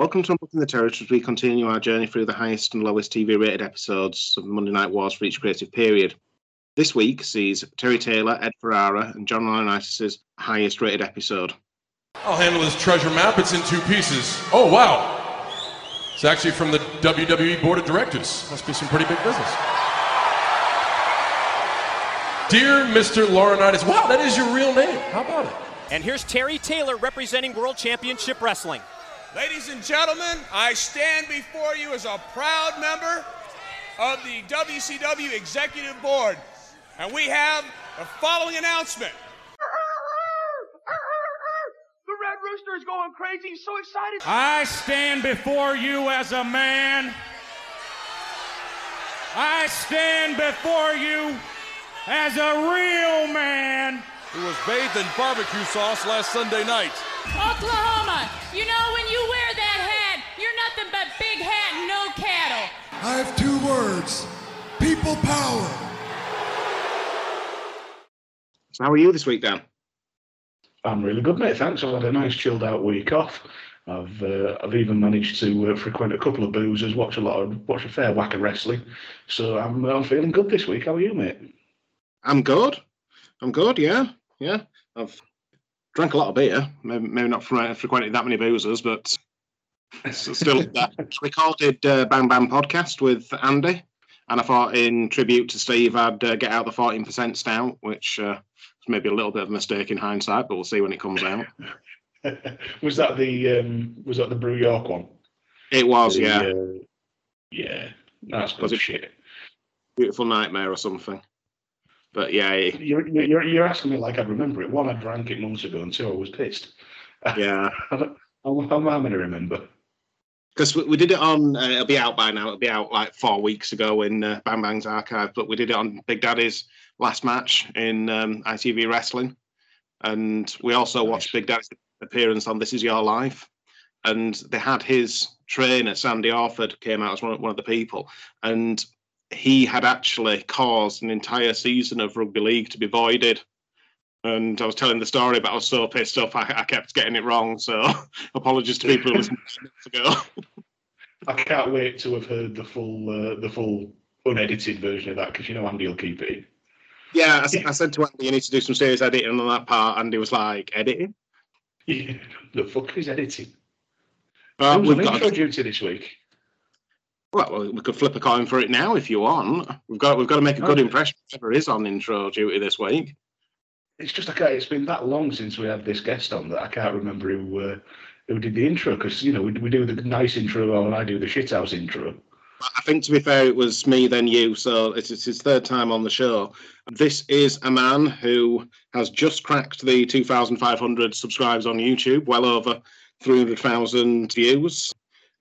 Welcome to Unbooking the Territory as we continue our journey through the highest and lowest TV rated episodes of Monday Night Wars for each creative period. This week sees Terry Taylor, Ed Ferrara, and John Laurinaitis' highest rated episode. I'll handle this treasure map. It's in two pieces. Oh, wow. It's actually from the WWE Board of Directors. Must be some pretty big business. Dear Mr. Laurinaitis, wow, that is your real name. How about it? And here's Terry Taylor representing World Championship Wrestling. Ladies and gentlemen, I stand before you as a proud member of the WCW Executive Board. And we have the following announcement. The Red Rooster is going crazy. He's so excited. I stand before you as a man. I stand before you as a real man. Who was bathed in barbecue sauce last Sunday night. Oklahoma, you know when you wear that hat, you're nothing but big hat and no cattle. I have two words people power. So, how are you this week, Dan? I'm really good, mate. Thanks. I've had a nice chilled out week off. I've uh, I've even managed to uh, frequent a couple of boozers, watch a lot of watch a fair whack of wrestling. So I'm I'm feeling good this week. How are you, mate? I'm good. I'm good. Yeah, yeah. I've drank a lot of beer. Maybe, maybe not fre- frequented that many boozers, but still that. recorded uh, Bang Bang podcast with Andy, and I thought in tribute to Steve, I'd uh, get out the fourteen percent stout, which uh, was maybe a little bit of a mistake in hindsight, but we'll see when it comes out. was that the um, was that the Brew York one? It was, The, yeah, uh, yeah. That's good it- shit. beautiful nightmare or something. But yeah, it- You're, you're, you're asking me like I remember it. One, I drank it months ago, and two, I was pissed. yeah. How, how am I going to remember? because we, we did it on uh, it'll be out by now it'll be out like four weeks ago in uh, bang bang's archive but we did it on big daddy's last match in um, itv wrestling and we also watched big daddy's appearance on this is your life and they had his trainer sandy orford came out as one one of the people and he had actually caused an entire season of rugby league to be voided and I was telling the story, but I was so pissed off I, I kept getting it wrong. So apologies to people who listened ago. I can't wait to have heard the full uh, the full unedited version of that because you know Andy will keep it. in. Yeah, I said to Andy, you need to do some serious editing on that part. Andy was like, editing? Yeah, the fuck is editing? Uh, we've got intro duty this week? Well, we could flip a coin for it now if you want. We've got we've got to make a good Okay. impression. Whoever is on intro duty this week. It's just okay. it's been that long since we had this guest on that I can't remember who uh, who did the intro because you know we, we do the nice intro and I do the shithouse intro. I think to be fair, it was me then you. So it's, it's his third time on the show. This is a man who has just cracked the 2,500 subscribers on YouTube, well over 300,000 views.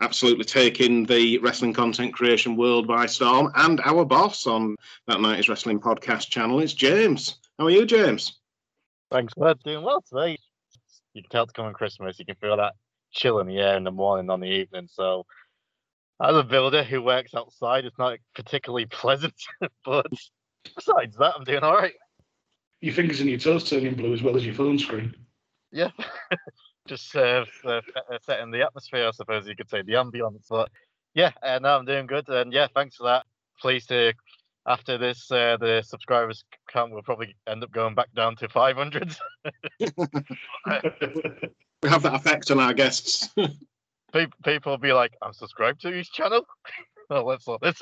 Absolutely taking the wrestling content creation world by storm. And our boss on that Night is Wrestling podcast channel is James. How are you, James? Thanks, bud. Doing well today. You can tell it's coming Christmas. You can feel that chill in the air in the morning, and on the evening. So, as a builder who works outside, it's not particularly pleasant. but besides that, I'm doing all right. Your fingers and your toes turning blue as well as your phone screen. Yeah. Just uh, uh, setting the atmosphere, I suppose you could say, the ambience. But yeah, uh, no, I'm doing good. And yeah, thanks for that. Pleased to, after this, uh, the subscribers count will probably end up going back down to 500. We have that effect on our guests. Pe- people will be like, I'm subscribed to his channel. well, let's this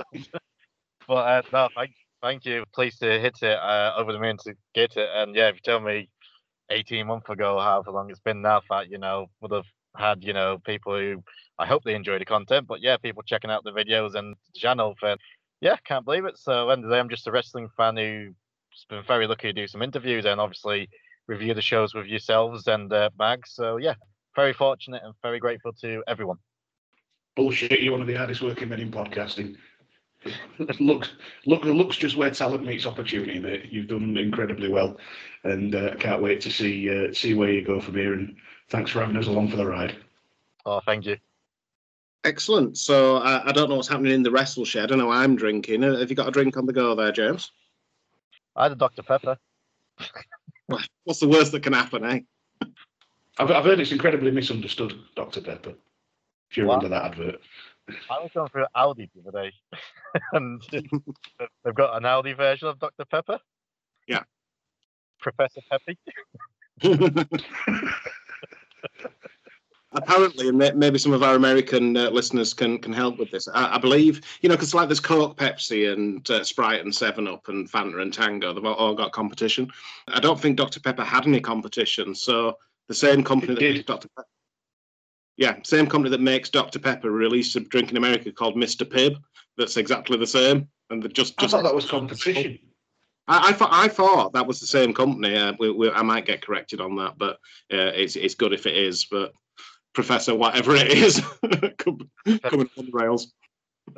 but uh, no, thank, thank you. Pleased to hit it uh, over the moon to get it. And yeah, if you tell me 18 months ago, however long it's been now, that, you know, would have had, you know, people who I hope they enjoy the content, but yeah, people checking out the videos and the channel. And yeah, can't believe it. So, end of the day, I'm just a wrestling fan who's been very lucky to do some interviews and obviously review the shows with yourselves and uh, Mags. So, yeah, very fortunate and very grateful to everyone. Bullshit, you're one of the hardest working men in podcasting. looks, look, looks just where talent meets opportunity, mate. You've done incredibly well, and uh, I can't wait to see uh, see where you go from here. And thanks for having us along for the ride. Oh, thank you. Excellent. So I, I don't know what's happening in the wrestle shed. I don't know I'm drinking. Uh, Have you got a drink on the go there, James? I had a Dr. Pepper. What's the worst that can happen, eh? I've, I've heard it's incredibly misunderstood, Dr. Pepper. If you What? under that advert. I was going through Aldi the other day, and they've got an Aldi version of Dr Pepper. Yeah. Professor Peppy. Apparently, and maybe some of our American uh, listeners can can help with this. I, I believe, you know, because like there's Coke, Pepsi, and uh, Sprite, and Seven Up, and Fanta, and Tango. They've all, all got competition. I don't think Dr Pepper had any competition. So the same company that did. Dr Pepper, yeah, same company that makes Dr Pepper released a drink in America called Mr Pibb. That's exactly the same, and they're just I thought that was competition. I, I thought I thought that was the same company. Uh, we, we, I might get corrected on that, but uh, it's it's good if it is. But Professor, whatever it is, coming on the rails.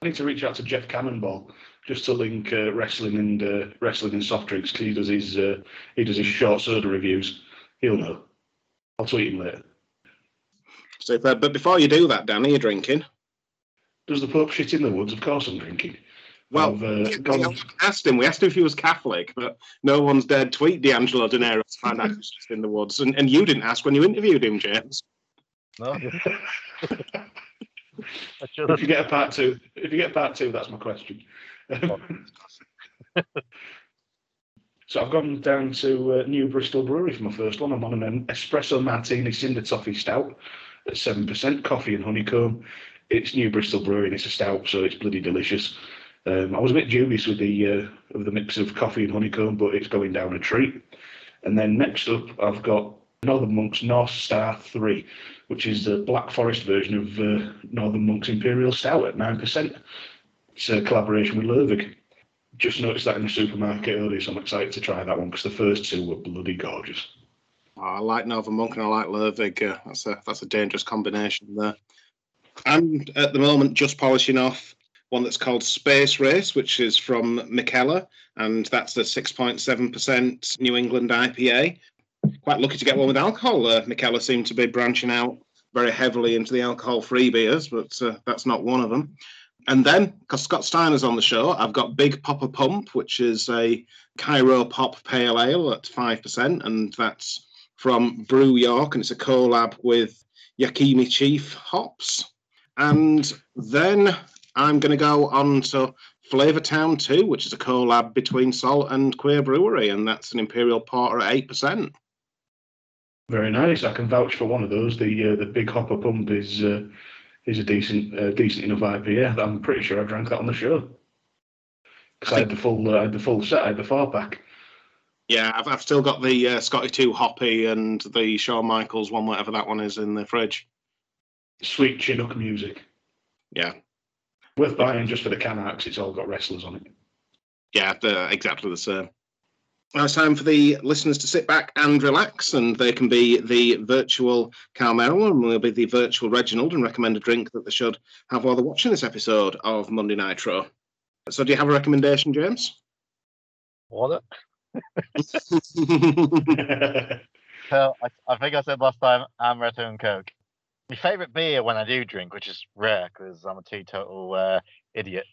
I need to reach out to Jeff Cannonball just to link uh, wrestling and uh, wrestling and soft drinks 'cause he does his uh, he does his short soda reviews. He'll know. I'll tweet him later. So, uh, but before you do that, Dan, are you drinking? Does the Pope shit in the woods? Of course I'm drinking. Well, I've, uh, we gone- asked him. We asked him if he was Catholic, but no one's dared tweet D'Angelo Dinero to find out he's just in the woods. And, and you didn't ask when you interviewed him, James. No. If you get a part two, if you get part two, that's my question. so I've gone down to uh, New Bristol Brewery for my first one. I'm on an espresso martini cinder toffee stout seven percent, coffee and honeycomb. It's New Bristol Brewing. it's a stout, so it's bloody delicious. Um, I was a bit dubious with the uh, of the mix of coffee and honeycomb, but it's going down a treat. And then next up, I've got Northern Monks North Star Three, which is the Black Forest version of uh, Northern Monks Imperial Stout at nine percent. It's a collaboration with Lervig. Just noticed that in the supermarket earlier, so I'm excited to try that one because the first two were bloody gorgeous. I like Nova Monk and I like Lervig. Uh, that's a that's a dangerous combination there. I'm at the moment just polishing off one that's called Space Race, which is from Mikkeller, and that's the 6.7% New England IPA. Quite lucky to get one with alcohol. Uh, Mikkeller seem to be branching out very heavily into the alcohol-free beers, but uh, that's not one of them. And then, because Scott Steiner's on the show, I've got Big Hopper Pump, which is a Cryo Pop Pale Ale at 5%, and that's from Brew York, and it's a collab with Yakima Chief hops. And then I'm going to go on to Flavor Town 2, which is a collab between Salt and Queer Brewery, and that's an Imperial Porter at 8%. Very nice. I can vouch for one of those. The uh, the Big Hopper Pump is uh, is a decent uh, decent enough IPA. I'm pretty sure I drank that on the show. Because I, had the full uh, I had the full set. I had the four pack. Yeah, I've, I've still got the uh, Scotty 2 Hoppy and the Shawn Michaels one, whatever that one is, in the fridge. Sweet Chinook music. Yeah, Worth buying just for the can art 'cause it's all got wrestlers on it. yeah, the, exactly the same. Now it's time for the listeners to sit back and relax, and they can be the virtual Carl Merrill and we'll be the virtual Reginald and recommend a drink that they should have while they're watching this episode of Monday Nitro. So, do you have a recommendation, James? What? So I, I think I said last time amaretto and coke. My favorite beer when I do drink, which is rare because I'm a teetotal uh, idiot.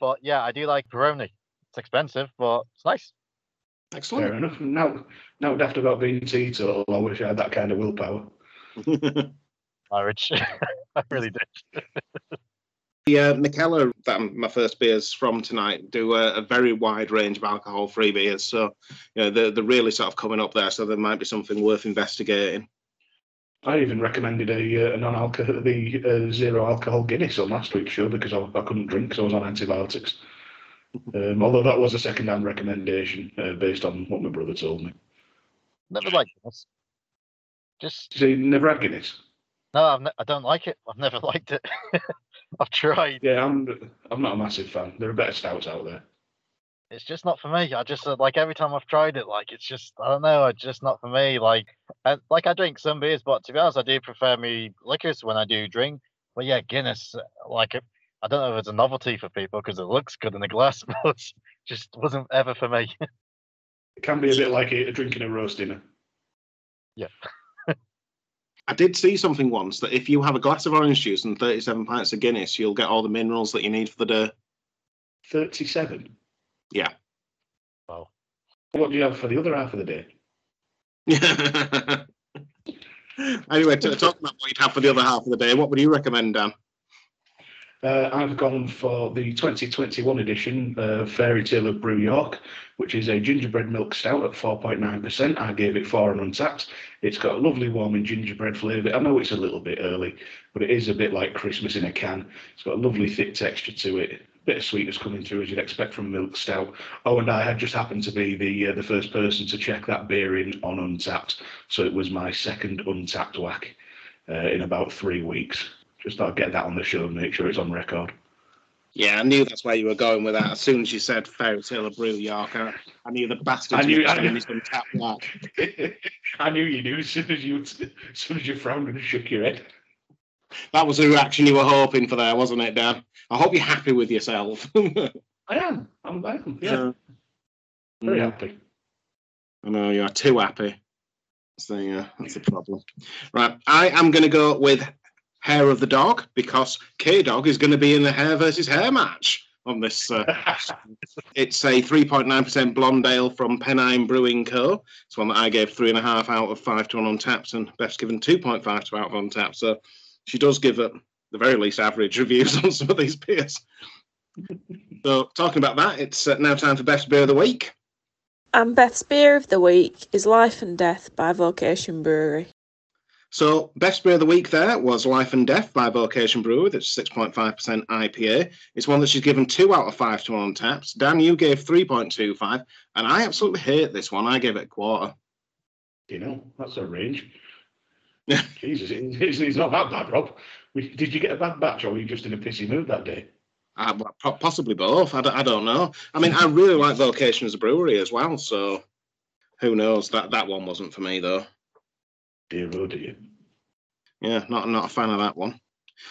But yeah, I do like Peroni. It's expensive, but it's nice. Excellent. Fair enough. Now, now daft about being teetotal, I wish I had that kind of willpower. Irish. I really did. The uh, Mikkeller, that my first beers from tonight, do a, a very wide range of alcohol-free beers. So, you know, they're, they're really sort of coming up there. So there might be something worth investigating. I even recommended a, uh, a non-alcohol, the uh, zero alcohol Guinness on last week's show because I, I couldn't drink because I was on antibiotics. Um, although that was a second-hand recommendation uh, based on what my brother told me. Never liked this. Just So you never had Guinness? no, I've ne- I don't like it. I've never liked it. I've tried. Yeah, I'm. I'm not a massive fan. There are better stouts out there. It's just not for me. I just uh, like every time I've tried it, like it's just I don't know. It's just not for me. Like, I, like I drink some beers, but to be honest, I do prefer me liquors when I do drink. But yeah, Guinness, like it, I don't know if it's a novelty for people because it looks good in a glass, but just wasn't ever for me. It can be a bit like a, drinking a roast dinner. yeah. I did see something once that if you have a glass of orange juice and 37 pints of Guinness, you'll get all the minerals that you need for the day. Thirty-seven. Yeah. Wow. What do you have for the other half of the day? anyway, to talk about what you'd have for the other half of the day, what would you recommend, Dan? Uh, I've gone for the 2021 edition of Fairy Tale of Brew York, which is a gingerbread milk stout at 4.9%. I gave it four and Untappd. It's got a lovely warming gingerbread flavour. I know it's a little bit early, but it is a bit like Christmas in a can. It's got a lovely thick texture to it. A Bit of sweetness coming through as you'd expect from milk stout. Oh, and I had just happened to be the uh, the first person to check that beer in on Untappd, so it was my second Untappd whack uh, in about three weeks. Just thought I'd get that on the show and make sure it's on record. Yeah, I knew that's where you were going with that. As soon as you said Fairy Tale of Brew York, I, I knew the bastard. I knew- I knew- was going to tap that. I knew you knew as soon as you as soon as you frowned and shook your head. That was the reaction you were hoping for there, wasn't it, Dan? I hope you're happy with yourself. I am. I'm, I am. Yeah, very Yeah. happy. I know you are too happy. So uh, that's the problem. Right, I am going to go with Hair of the Dog because K Dog is going to be in the hair versus hair match on this. Uh, it's a 3.9% blonde ale from Pennine Brewing Co. It's one that I gave three and a half out of five to one on taps, and Beth's given 2.5 to out on tap. So she does give it the very least average reviews on some of these beers. so talking about that, it's uh, now time for best beer of the week. And Beth's beer of the week is Life and Death by Vocation Brewery. So, best beer of the week there was Life and Death by Vocation Brewery. That's 6.5% IPA. It's one that she's given two out of five to on taps. Dan, you gave 3.25, and I absolutely hate this one. I gave it a quarter. You know, that's a range. Jesus, it- it's, it's not that bad, Rob. Did you get a bad batch, or were you just in a pissy mood that day? Uh, possibly both. I don't, I don't know. I mean, I really like Vocation as a brewery as well. So, who knows? That that one wasn't for me though. Dear, oh dear. Yeah, not not a fan of that one.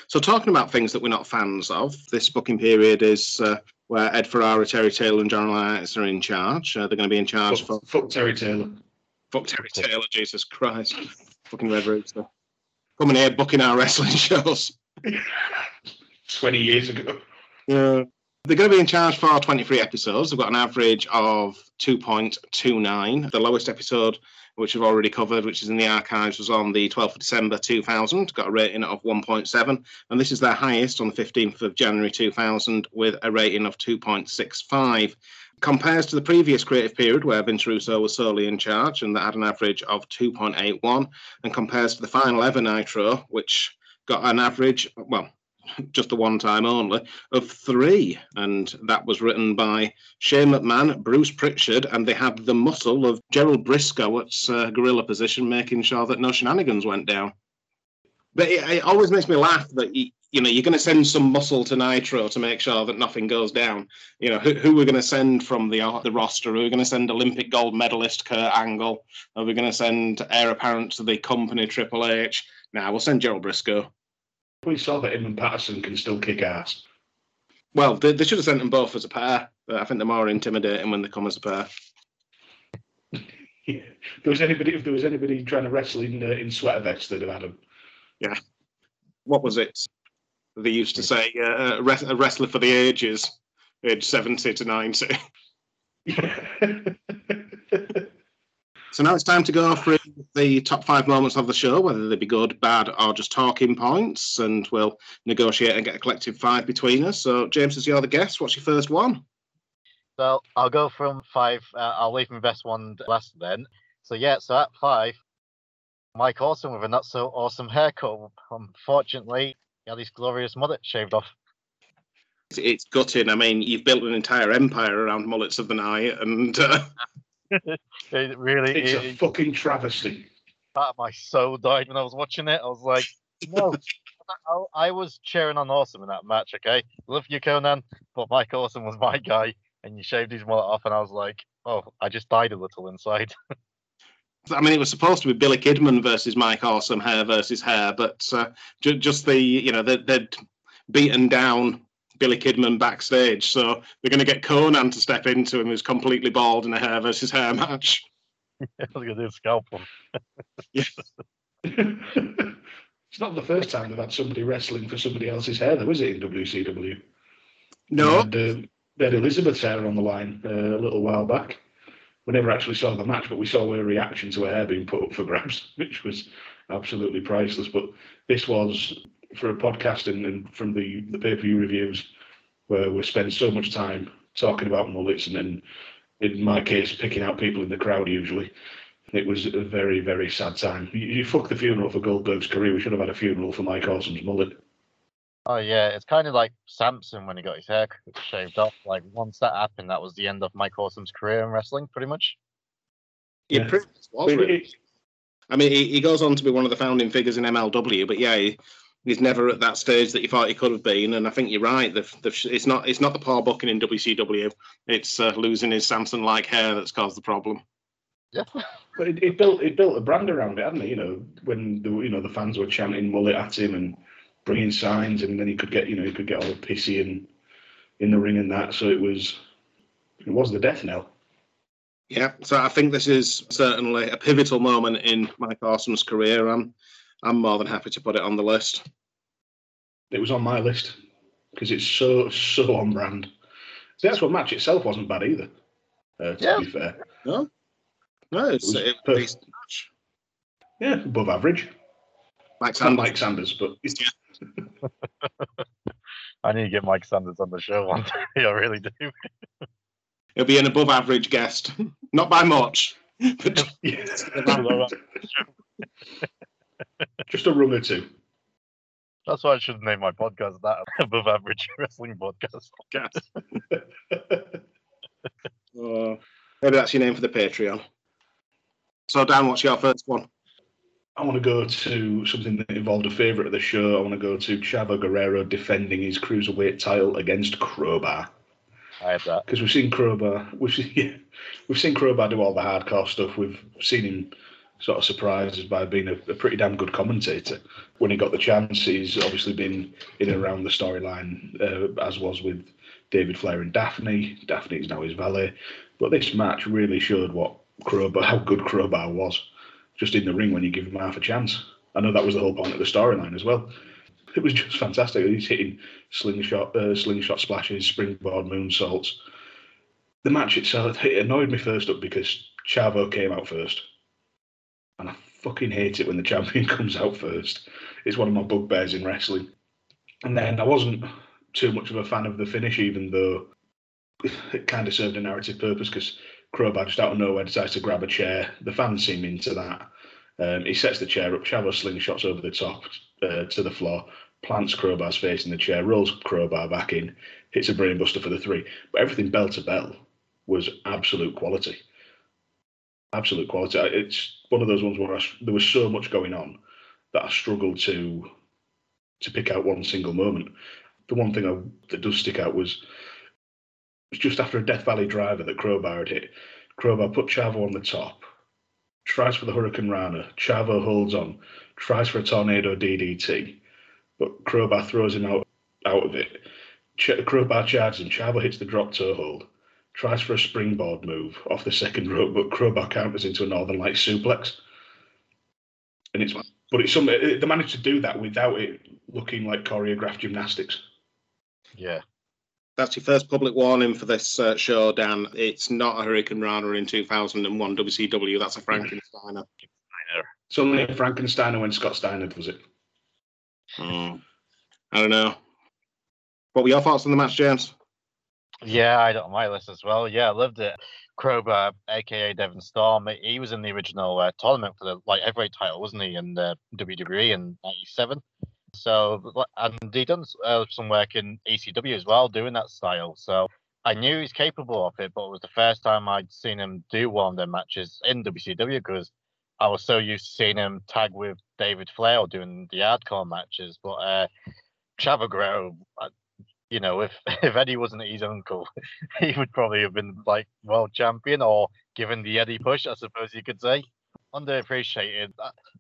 So talking about things that we're not fans of, this booking period is uh, where Ed Ferrara, Terry Taylor, and John Alliance are in charge. Uh, they're going to be in charge for Fuck, fuck Terry Taylor. fuck Terry Taylor. Jesus Christ, fucking Red Rooster, coming here booking our wrestling shows. 20 years ago. Yeah. They're going to be in charge for 23 episodes. They've got an average of 2.29. The lowest episode, which we've already covered, which is in the archives, was on the 12th of December 2000. Got a rating of 1.7. And this is their highest on the 15th of January 2000 with a rating of 2.65. Compares to the previous creative period where Vince Russo was solely in charge and that had an average of 2.81. And compares to the final ever Nitro, which got an average, well, just the one time only, of three. And that was written by Shane McMahon, Bruce Prichard, and they had the muscle of Gerald Brisco at uh, gorilla position, making sure that no shenanigans went down. But it, it always makes me laugh that you, know you're going to send some muscle to Nitro to make sure that nothing goes down. You know who, who we're going to send from the uh, the roster? Are we going to send Olympic gold medalist Kurt Angle? Are we going to send heir apparent to the company Triple H? Now nah, we'll send Gerald Brisco. We saw that him and Patterson can still kick ass. Well, they, they should have sent them both as a pair, but I think they're more intimidating when they come as a pair. If there was anybody, if there was anybody trying to wrestle in uh, in sweater vests, they'd have had him. Yeah. What was it? They used to say uh, a, res- a wrestler for the ages, age 70 to 90. Yeah. So now it's time to go through the top five moments of the show, whether they be good, bad, or just talking points, and we'll negotiate and get a collective five between us. So, James, as you're the guest, what's your first one? So I'll go from five. Uh, I'll leave my best one last then. So yeah, so at five, Mike Awesome with a not so awesome haircut. Unfortunately, he had his glorious mullet shaved off. It's, it's gutting. I mean, you've built an entire empire around mullets of the night, and uh, It really It's it, a it- fucking travesty. part of my soul died when I was watching it. I was like, no. I, I was cheering on Awesome in that match. Okay, love you, Konnan, but Mike Awesome was my guy, and you shaved his mullet off, and I was like, oh, I just died a little inside. I mean, it was supposed to be Billy Kidman versus Mike Awesome, hair versus hair, but uh, ju- just the you know they, they'd beaten down Billy Kidman backstage, so they're going to get Konnan to step into him, who's completely bald in a hair versus hair match. I was gonna do scalp him. it's not the first time they've had somebody wrestling for somebody else's hair, though, is it, in WCW? No, And, uh, they had Elizabeth's hair on the line uh, a little while back. We never actually saw the match, but we saw her reaction to her hair being put up for grabs, which was absolutely priceless. But this was for a podcast and, and from the the pay per view reviews where we spend so much time talking about mullets and then in my case picking out people in the crowd usually. It was a very, very sad time. You, you fuck the funeral for Goldberg's career. We should have had a funeral for Mike Awesome's mullet. Oh yeah, it's kind of like Samson when he got his hair shaved off. Like once that happened, that was the end of Mike Awesome's career in wrestling, pretty much. Yeah, pretty much was, really. I mean, he, he goes on to be one of the founding figures in MLW, but yeah, he, he's never at that stage that you thought he could have been. And I think you're right. The, the, it's not it's not the poor booking in WCW. It's uh, losing his Samson-like hair that's caused the problem. Yeah, but it, it, built it built a brand around it, hadn't it? You know, when the you know the fans were chanting mullet at him and bringing signs, and then he could get you know he could get all pissy and in the ring and that. So it was it was the death knell. Yeah, so I think this is certainly a pivotal moment in Mike Awesome's career. I'm I'm more than happy to put it on the list. It was on my list because it's so so on brand. The actual match itself wasn't bad either. Uh, to Yeah. be fair, No, no, it's, It was it a decent match. yeah, above average. Mike It's Sanders. Mike Sanders, but I need to get Mike Sanders on the show one day. I really do. He'll be an above average guest, not by much, but just a rung or two. That's why I should name my podcast that above average wrestling podcast. uh, maybe that's your name for the Patreon. So, Dan, what's your first one? I want to go to something that involved a favourite of the show. I want to go to Chavo Guerrero defending his cruiserweight title against Crowbar. I have that. because we've seen Crowbar, we've seen, yeah, we've seen Crowbar do all the hardcore stuff. We've seen him sort of surprise us by being a, a pretty damn good commentator. When he got the chance, he's obviously been in and around the storyline, uh, as was with David Flair and Daphne. Daphne is now his valet, but this match really showed what Crowbar, how good Crowbar was, just in the ring when you give him half a chance. I know that was the whole point of the storyline as well. It was just fantastic. He's hitting slingshot, uh, slingshot splashes, springboard moonsaults. The match itself it annoyed me first up because Chavo came out first, and I fucking hate it when the champion comes out first. It's one of my bugbears in wrestling. And then I wasn't too much of a fan of the finish, even though it kind of served a narrative purpose because Crowbar just out of nowhere decides to grab a chair. The fans seem into that. Um, he sets the chair up. Chavo slingshots over the top uh, to the floor, plants Crowbar's face in the chair, rolls Crowbar back in, hits a brainbuster for the three. But everything bell to bell was absolute quality. Absolute quality. It's one of those ones where I, there was so much going on that I struggled to to pick out one single moment. The one thing I, that does stick out was was just after a Death Valley driver that Crowbar had hit. Crowbar put Chavo on the top, tries for the Hurricanrana. Chavo holds on, tries for a Tornado DDT, but Crowbar throws him out out of it. Ch- Crowbar charges him. Chavo hits the drop toe hold, tries for a springboard move off the second rope, but Crowbar counters into a Northern Light suplex. And it's but it's some they managed to do that without it looking like choreographed gymnastics. Yeah. That's your first public warning for this uh, show, Dan. It's not a Hurricanrana in 2001 WCW. That's a Frankensteiner. It's only Frankensteiner when Scott Steiner does it. Hmm. I don't know. What were your thoughts on the match, James? Yeah, I on my list as well. Yeah, I loved it. Crowbar, aka Devon Storm, he was in the original uh, tournament for the like heavyweight title, wasn't he, in the WWE in '97? So, and he done uh, some work in ECW as well, doing that style. So, I knew he's capable of it, but it was the first time I'd seen him do one of their matches in WCW because I was so used to seeing him tag with David Flair doing the hardcore matches. But uh, Chavo uh, you know, if if Eddie wasn't his uncle, he would probably have been like world champion or given the Eddie push, I suppose you could say. Underappreciated.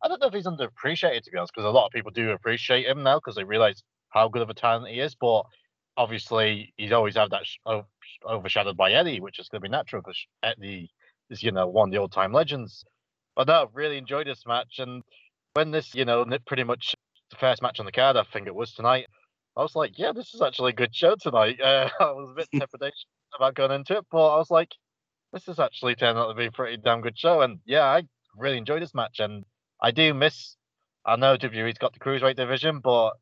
I, don't know if he's underappreciated to be honest, because a lot of people do appreciate him now because they realize how good of a talent he is. But obviously, he's always had that sh- overshadowed by Eddie, which is going to be natural because Eddie is, you know, one of the old time legends. But no, I've really enjoyed this match, and when this, you know, pretty much the first match on the card, I think it was tonight. I was like, yeah, this is actually a good show tonight. Uh, I was a bit trepidation about going into it, but I was like, this is actually turned out to be a pretty damn good show. And yeah, I really enjoyed this match, and I do miss I know WWE's got the cruiserweight division, but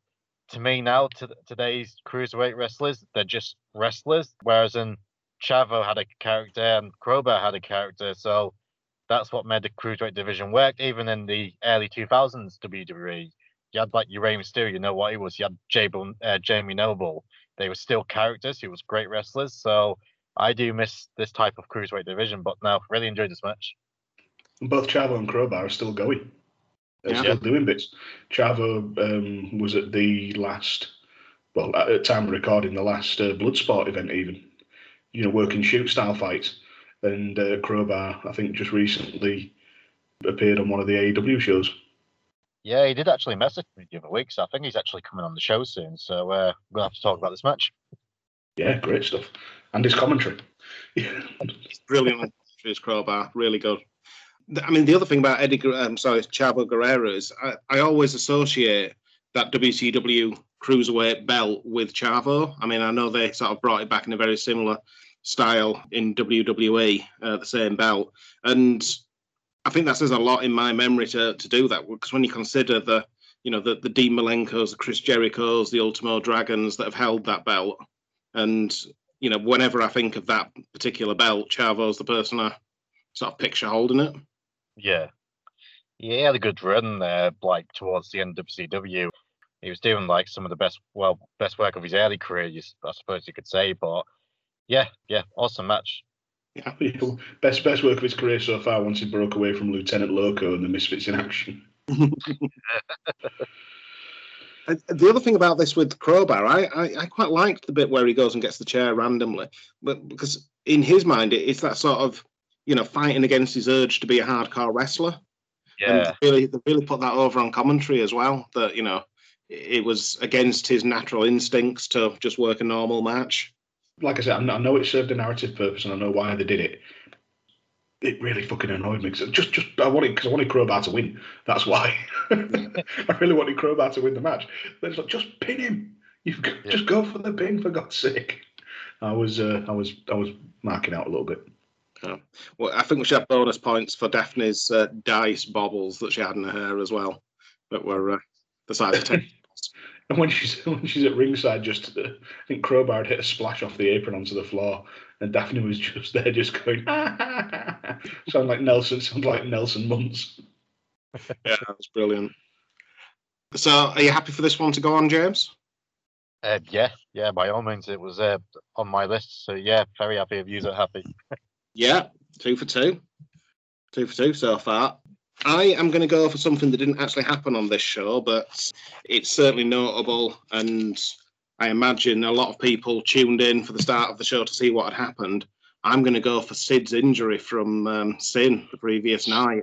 to me now, to today's cruiserweight wrestlers, they're just wrestlers. Whereas in Chavo had a character and Crowbar had a character, so that's what made the cruiserweight division work. Even in the early 2000s WWE, you had like your Rey Mysterio, you know what he was. You had Jable, uh, Jamie Noble. They were still characters. He was great wrestlers. So I do miss this type of cruiserweight division, but no, really enjoyed this match. Both Chavo and Crowbar are still going. They're Yeah. still doing bits. Chavo um, was at the last, well, at the time of recording, the last uh, Bloodsport event, even, you know, working shoot style fights. And uh, Crowbar, I think, just recently appeared on one of the AEW shows. Yeah, he did actually message me the other week, so I think he's actually coming on the show soon. So uh, we'll have to talk about this match. Yeah, great stuff. And his commentary. Yeah. Brilliant his crowbar, really good. I mean, the other thing about Eddie, Guer- um, sorry, Chavo Guerrero is I, I always associate that WCW cruiserweight belt with Chavo. I mean, I know they sort of brought it back in a very similar style in WWE, uh, the same belt, and I think that says a lot in my memory to to do that because when you consider the you know the the Dean Malenkos, the Chris Jerichos, the Ultimo Dragons that have held that belt, and you know whenever I think of that particular belt, Chavo's the person I sort of picture holding it. Yeah. Yeah, he had a good run there, like towards the end of WCW. He was doing like some of the best, well, best work of his early career, I suppose you could say. But yeah, yeah, awesome match. Yeah, best best work of his career so far once he broke away from Lieutenant Loco and the Misfits in Action. The other thing about this with Crowbar, I, I, I quite liked the bit where he goes and gets the chair randomly, but because in his mind, it, it's that sort of you know fighting against his urge to be a hardcore wrestler. Yeah. And they really, they really put that over on commentary as well. That you know, it was against his natural instincts to just work a normal match. Like I said, I know it served a narrative purpose and I know why they did it. It really fucking annoyed me because just just I wanted because I wanted Crowbar to win. That's why. I really wanted Crowbar to win the match. Then it's like just pin him. You've just go for the pin for God's sake. I was uh, I was I was marking out a little bit. Yeah. Well, I think we should have bonus points for Daphne's uh, dice bobbles that she had in her hair as well, that were uh, the size of ten. And when she's when she's at ringside, just uh, I think Crowbar had hit a splash off the apron onto the floor, and Daphne was just there, just going, sound like Nelson, sound like Nelson Muntz. yeah, that was brilliant. So, are you happy for this one to go on, James? Uh, yeah, yeah, by all means, it was uh, on my list. So yeah, very happy if you are happy. Yeah, two for two. Two for two so far. I am going to go for something that didn't actually happen on this show, but it's certainly notable. And I imagine a lot of people tuned in for the start of the show to see what had happened. I'm going to go for Sid's injury from um, Sin the previous night.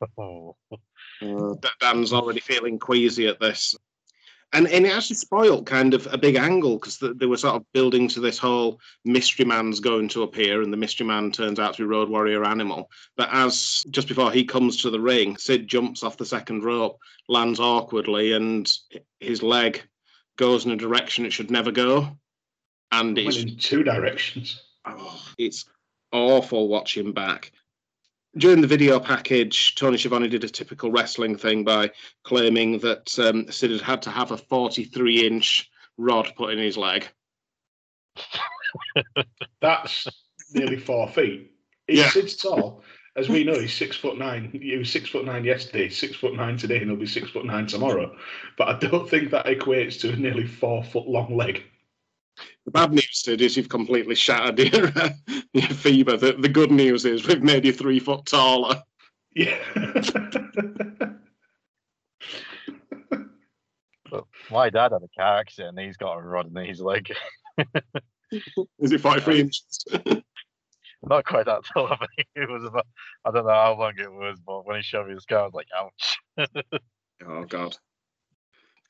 Uh, Dan's already feeling queasy at this. And, and it actually spoiled kind of a big angle because they were sort of building to this whole mystery man's going to appear, and the mystery man turns out to be Road Warrior Animal. But as just before he comes to the ring, Sid jumps off the second rope, lands awkwardly, and his leg goes in a direction it should never go. And it's in two directions. Oh, it's awful watching back. During the video package, Tony Schiavone did a typical wrestling thing by claiming that um, Sid had had to have a 43 inch rod put in his leg. That's nearly four feet. He's Yeah. six tall. As we know, he's six foot nine. He was six foot nine yesterday, six foot nine today, and he'll be six foot nine tomorrow. But I don't think that equates to a nearly four foot long leg. The bad news, Sid, is you've completely shattered your, uh, your fever. The, the good news is we've made you three foot taller. Yeah. But my dad had a car accident and he's got a rod in his leg. Is it 43 inches? Not quite that tall. I think it was about, I don't know how long it was, but when he showed me the scar, I was like, ouch. Oh, God.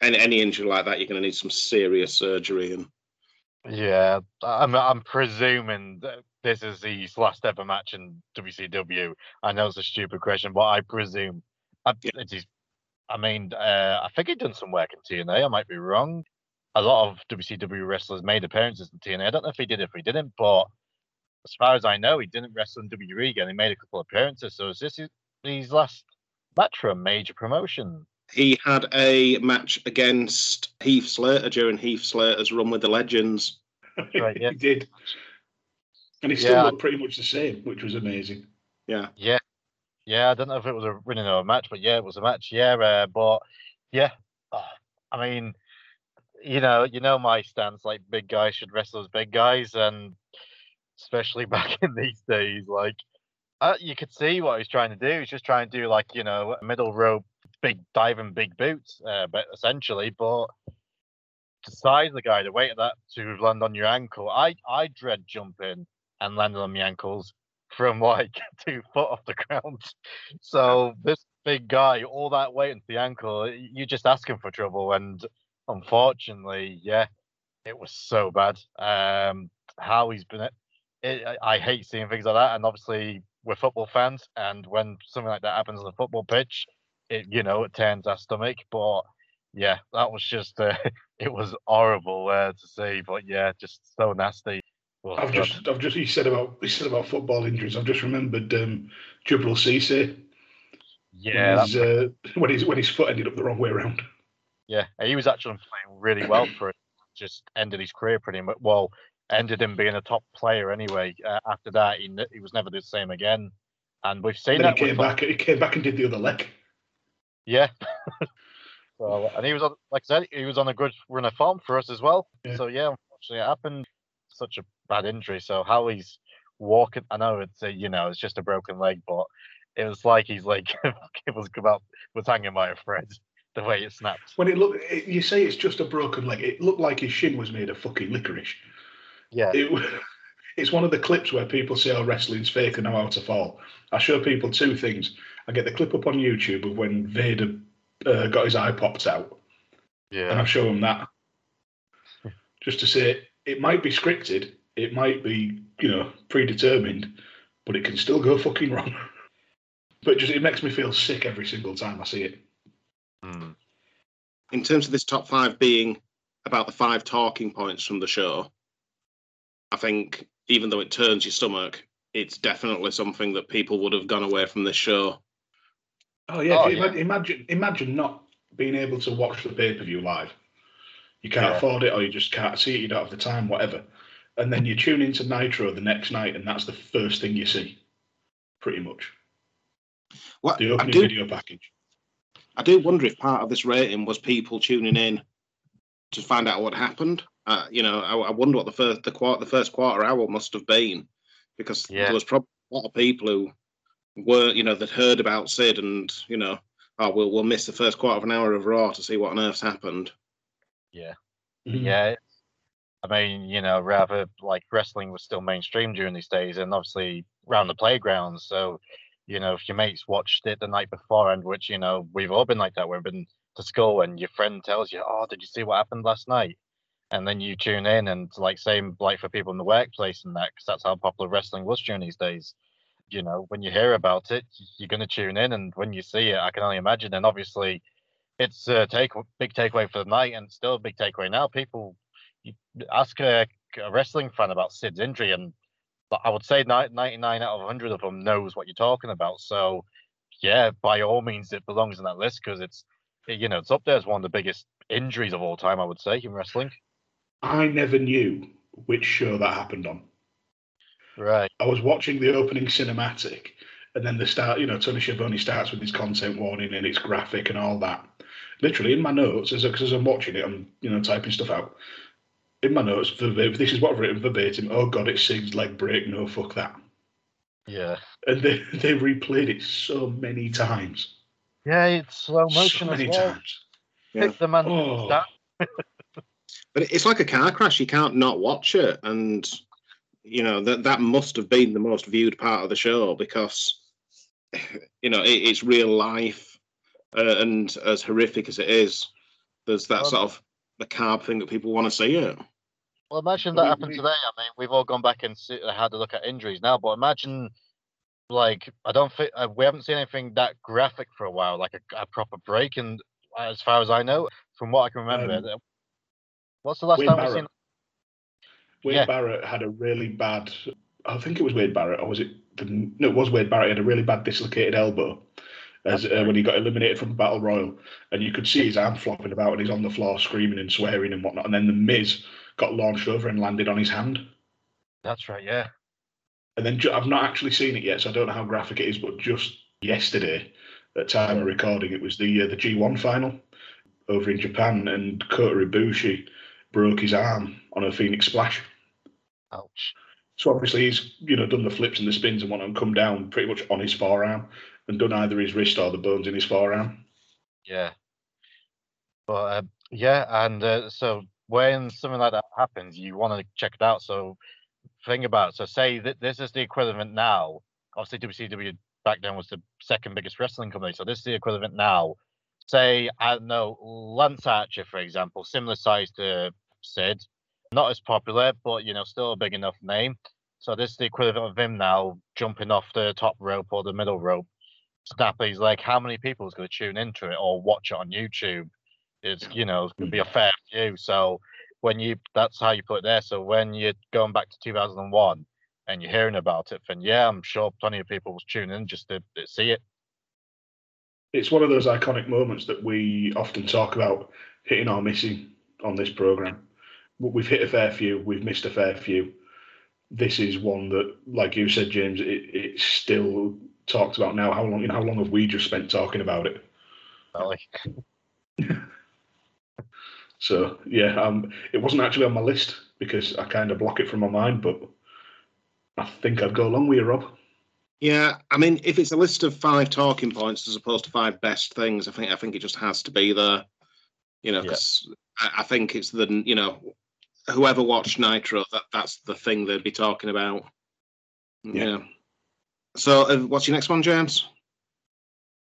Any, any injury like that, you're going to need some serious surgery. And Yeah, I'm I'm presuming that this is his last ever match in WCW. I know it's a stupid question, but I presume I, is. I mean, uh, I think he'd done some work in TNA. I might be wrong. A lot of WCW wrestlers made appearances in TNA. I don't know if he did, if he didn't, but as far as I know, he didn't wrestle in WWE again. He made a couple of appearances. So is this his, his last match for a major promotion. He had a match against Heath Slater during Heath Slater's run with the Legends. Right, yeah. he did. And he still Yeah. looked pretty much the same, which was amazing. Yeah. Yeah. Yeah, I don't know if it was a winning or a match, but yeah, it was a match. Yeah, uh, but yeah, uh, I mean, you know, you know my stance. Like big guys should wrestle as big guys, and especially back in these days, like uh, you could see what he's trying to do. He's just trying to do like you know a middle rope, big diving, big boots, uh, but essentially, but the size of the guy, the weight of that to land on your ankle, I I dread jumping and landing on my ankles from like two foot off the ground. So this big guy, all that weight into the ankle, you're just asking for trouble. And unfortunately, yeah, it was so bad. Um, how he's been, it, I, I hate seeing things like that. And obviously, we're football fans, and when something like that happens on the football pitch, it you know it turns our stomach. But yeah, that was just uh, it was horrible uh, to see. But yeah, just so nasty. I've God. just, I've just, he said about, he said about football injuries. I've just remembered um, Djibril Cissé. yeah, when his, uh, when his when his foot ended up the wrong way around. Yeah, he was actually playing really well for it. Just ended his career pretty much. Well, ended him being a top player anyway. Uh, after that, he he was never the same again. And we've seen then that. he came back. He came back and did the other leg. Yeah. so, and he was on, like I said, he was on a good run of form for us as well. Yeah. So yeah, unfortunately, it happened. Such a bad injury. So how he's walking, I know it's a, you know it's just a broken leg, but it was like he's like it was about was hanging by a thread the way it snapped. When it looked, it, you say it's just a broken leg. It looked like his shin was made of fucking licorice. Yeah. It, it's one of the clips where people say, "Oh, wrestling's fake and know how to fall." I show people two things. I get the clip up on YouTube of when Vader uh, got his eye popped out, and I Yeah. show him that just to say it might be scripted, it might be you know predetermined, but it can still go fucking wrong. But just it makes me feel sick every single time I see it. Hmm. In terms of this top five being about the five talking points from the show, I think even though it turns your stomach, it's definitely something that people would have gone away from this show. Oh yeah, Oh, yeah. imagine imagine not being able to watch the pay per view live. You can't Yeah. afford it, or you just can't see it. You don't have the time, whatever. And then you tune into Nitro the next night, and that's the first thing you see, pretty much. What The opening do, video package. I do wonder if part of this rating was people tuning in to find out what happened. Uh, you know, I, I wonder what the first the quarter the first quarter hour must have been, because Yeah. there was probably a lot of people who were you know that heard about Sid and you know oh we'll we'll miss the first quarter of an hour of Raw to see what on earth's happened. Yeah. Mhm. Yeah. I mean, you know, rather like wrestling was still mainstream during these days and obviously around the playgrounds. So, you know, if your mates watched it the night before, and which, you know, we've all been like that, we've been to school and your friend tells you, Oh, did you see what happened last night? And then you tune in and like same like for people in the workplace and that, because that's how popular wrestling was during these days. You know, when you hear about it, you're going to tune in, and when you see it, I can only imagine. And obviously, it's a take big takeaway for the night, and still a big takeaway now. People ask a, a wrestling fan about Sid's injury, and I would say 99 out of 100 of them knows what you're talking about. So, yeah, by all means, it belongs in that list because it's, you know, it's up there as one of the biggest injuries of all time. I would say in wrestling. I never knew which show that happened on. Right. I was watching the opening cinematic, and then the start. You know, Tony Schiavone starts with his content warning and it's graphic and all that. Literally in my notes, as because as I'm watching it, I'm you know typing stuff out. In my notes, verbatim, this is what I've written verbatim. Oh God, it Sig's leg break. No, fuck that. Yeah. And they they replayed it so many times. Yeah, it's slow So motion as many well. times. Yeah. Pick the man Oh. down. But it's like a car crash; you can't not watch it, and you know that that must have been the most viewed part of the show because you know it, it's real life, uh, and as horrific as it is, there's that Well, sort of the carb thing that people want to see it. Well, imagine that happened today. I mean, we've all gone back and see, had a look at injuries now, but imagine, like, I don't think uh, we haven't seen anything that graphic for a while, like a, a proper break. And as far as I know, from what I can remember, Um, what's the last time we've seen? Wade Yeah. Barrett had a really bad. I think it was Wade Barrett, or was it? The, no, it was Wade Barrett. He had a really bad dislocated elbow, as uh, when he got eliminated from the Battle Royal, and you could see his arm flopping about, and he's on the floor screaming and swearing and whatnot. And then the Miz got launched over and landed on his hand. That's right, yeah. And then ju- I've not actually seen it yet, so I don't know how graphic it is. But just yesterday, at time of recording, it was the uh, the G1 final over in Japan, and Kota Ibushi broke his arm on a Phoenix Splash. Ouch. So obviously he's you know done the flips and the spins and whatnot and come down pretty much on his forearm and done either his wrist or the bones in his forearm. Yeah. But um, yeah, and uh, so when something like that happens, you want to check it out. So think about it. So say that this is the equivalent now. Obviously, WCW back then was the second biggest wrestling company. So this is the equivalent now. Say I don't know Lance Archer, for example, similar size to Sid, not as popular, but you know still a big enough name. So this is the equivalent of him now jumping off the top rope or the middle rope. Snap his leg. How many people is going to tune into it or watch it on YouTube? It's you know it's going to be a hmm. fair few. So when you that's how you put it there. So when you're going back to 2001 and you're hearing about it, then yeah, I'm sure plenty of people was tuning in just to, to see it. It's one of those iconic moments that we often talk about hitting or missing on this program. We've hit a fair few, we've missed a fair few. This is one that, like you said, James, it, it's still talked about now. How long? You know, how long have we just spent talking about it? Like, So yeah, um, it wasn't actually on my list because I kind of block it from my mind, but I think I'd go along with you, Rob. Yeah, I mean, if it's a list of five talking points as opposed to five best things, I think I think it just has to be there. You know, because I, I think it's the you know, whoever watched Nitro, that that's the thing they'd be talking about. Yeah. So, uh, what's your next one, James?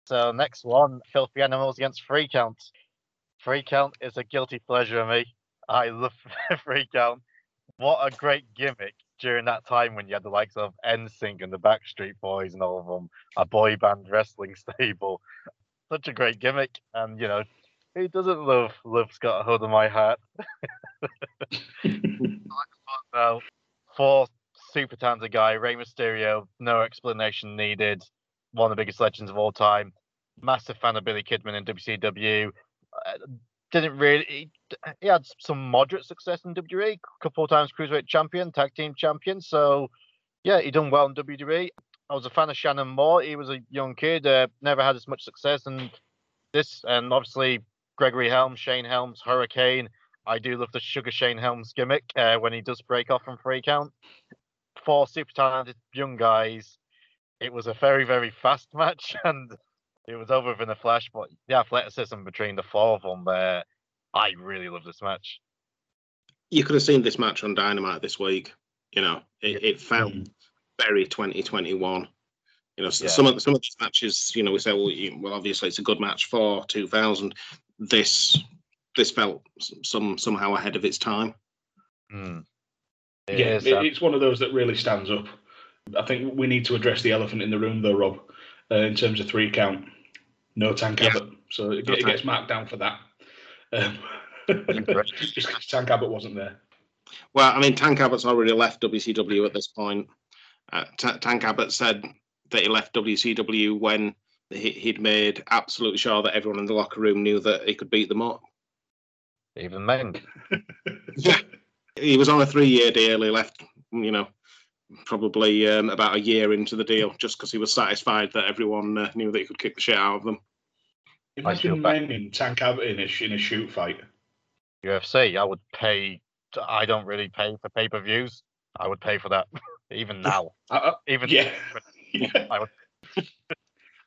So next one, Filthy Animals against Free Count. Free Count is a guilty pleasure of me. I love Free Count. What a great gimmick during that time when you had the likes of NSYNC and the Backstreet Boys and all of them, a boy band wrestling stable. Such a great gimmick, and you know, who doesn't love Love's Got a Hold of My Heart? now, for super talented guy, Rey Mysterio, no explanation needed. One of the biggest legends of all time. Massive fan of Billy Kidman in WCW. Uh, didn't really. He, he had some moderate success in WWE. A couple of times cruiserweight champion, tag team champion. So, yeah, he done well in WWE. I was a fan of Shannon Moore. He was a young kid, uh, never had as much success. And this, and obviously Gregory Helms, Shane Helms, Hurricane. I do love the Sugar Shane Helms gimmick uh, when he does break off from free count. Four super talented young guys, it was a very, very fast match and it was over within a flash. But the athleticism between the four of them there, I really love this match. You could have seen this match on Dynamite this week. You know, it, it felt very 2021. You know, s- Yeah. some of some of these matches, you know, we say, well, you, well, obviously it's a good match for 2000. This this felt some somehow ahead of its time. Hmm. yeah, is, it- it's one of those that really stands up. I think we need to address the elephant in the room, though, Rob, uh, in terms of three count. No Tank Yeah. Abbott, so it, No it Tank. gets marked down for that. Um, Incorrect. just 'cause Tank Abbott wasn't there. Well, I mean, Tank Abbott's already left WCW at this point. Uh, Ta Tank Abbott said that he left WCW when he, he'd made absolutely sure that everyone in the locker room knew that he could beat them up. even Meng. Yeah. He was on a three-year deal. He left, you know, probably um, about a year into the deal, just because he was satisfied that everyone uh, knew that he could kick the shit out of them. Imagine bad. men in Tank Abbott in a, in a shoot fight. UFC, I would pay. I don't really pay for pay per views. I would pay for that, even now. I, I, Even yeah. yeah. I would.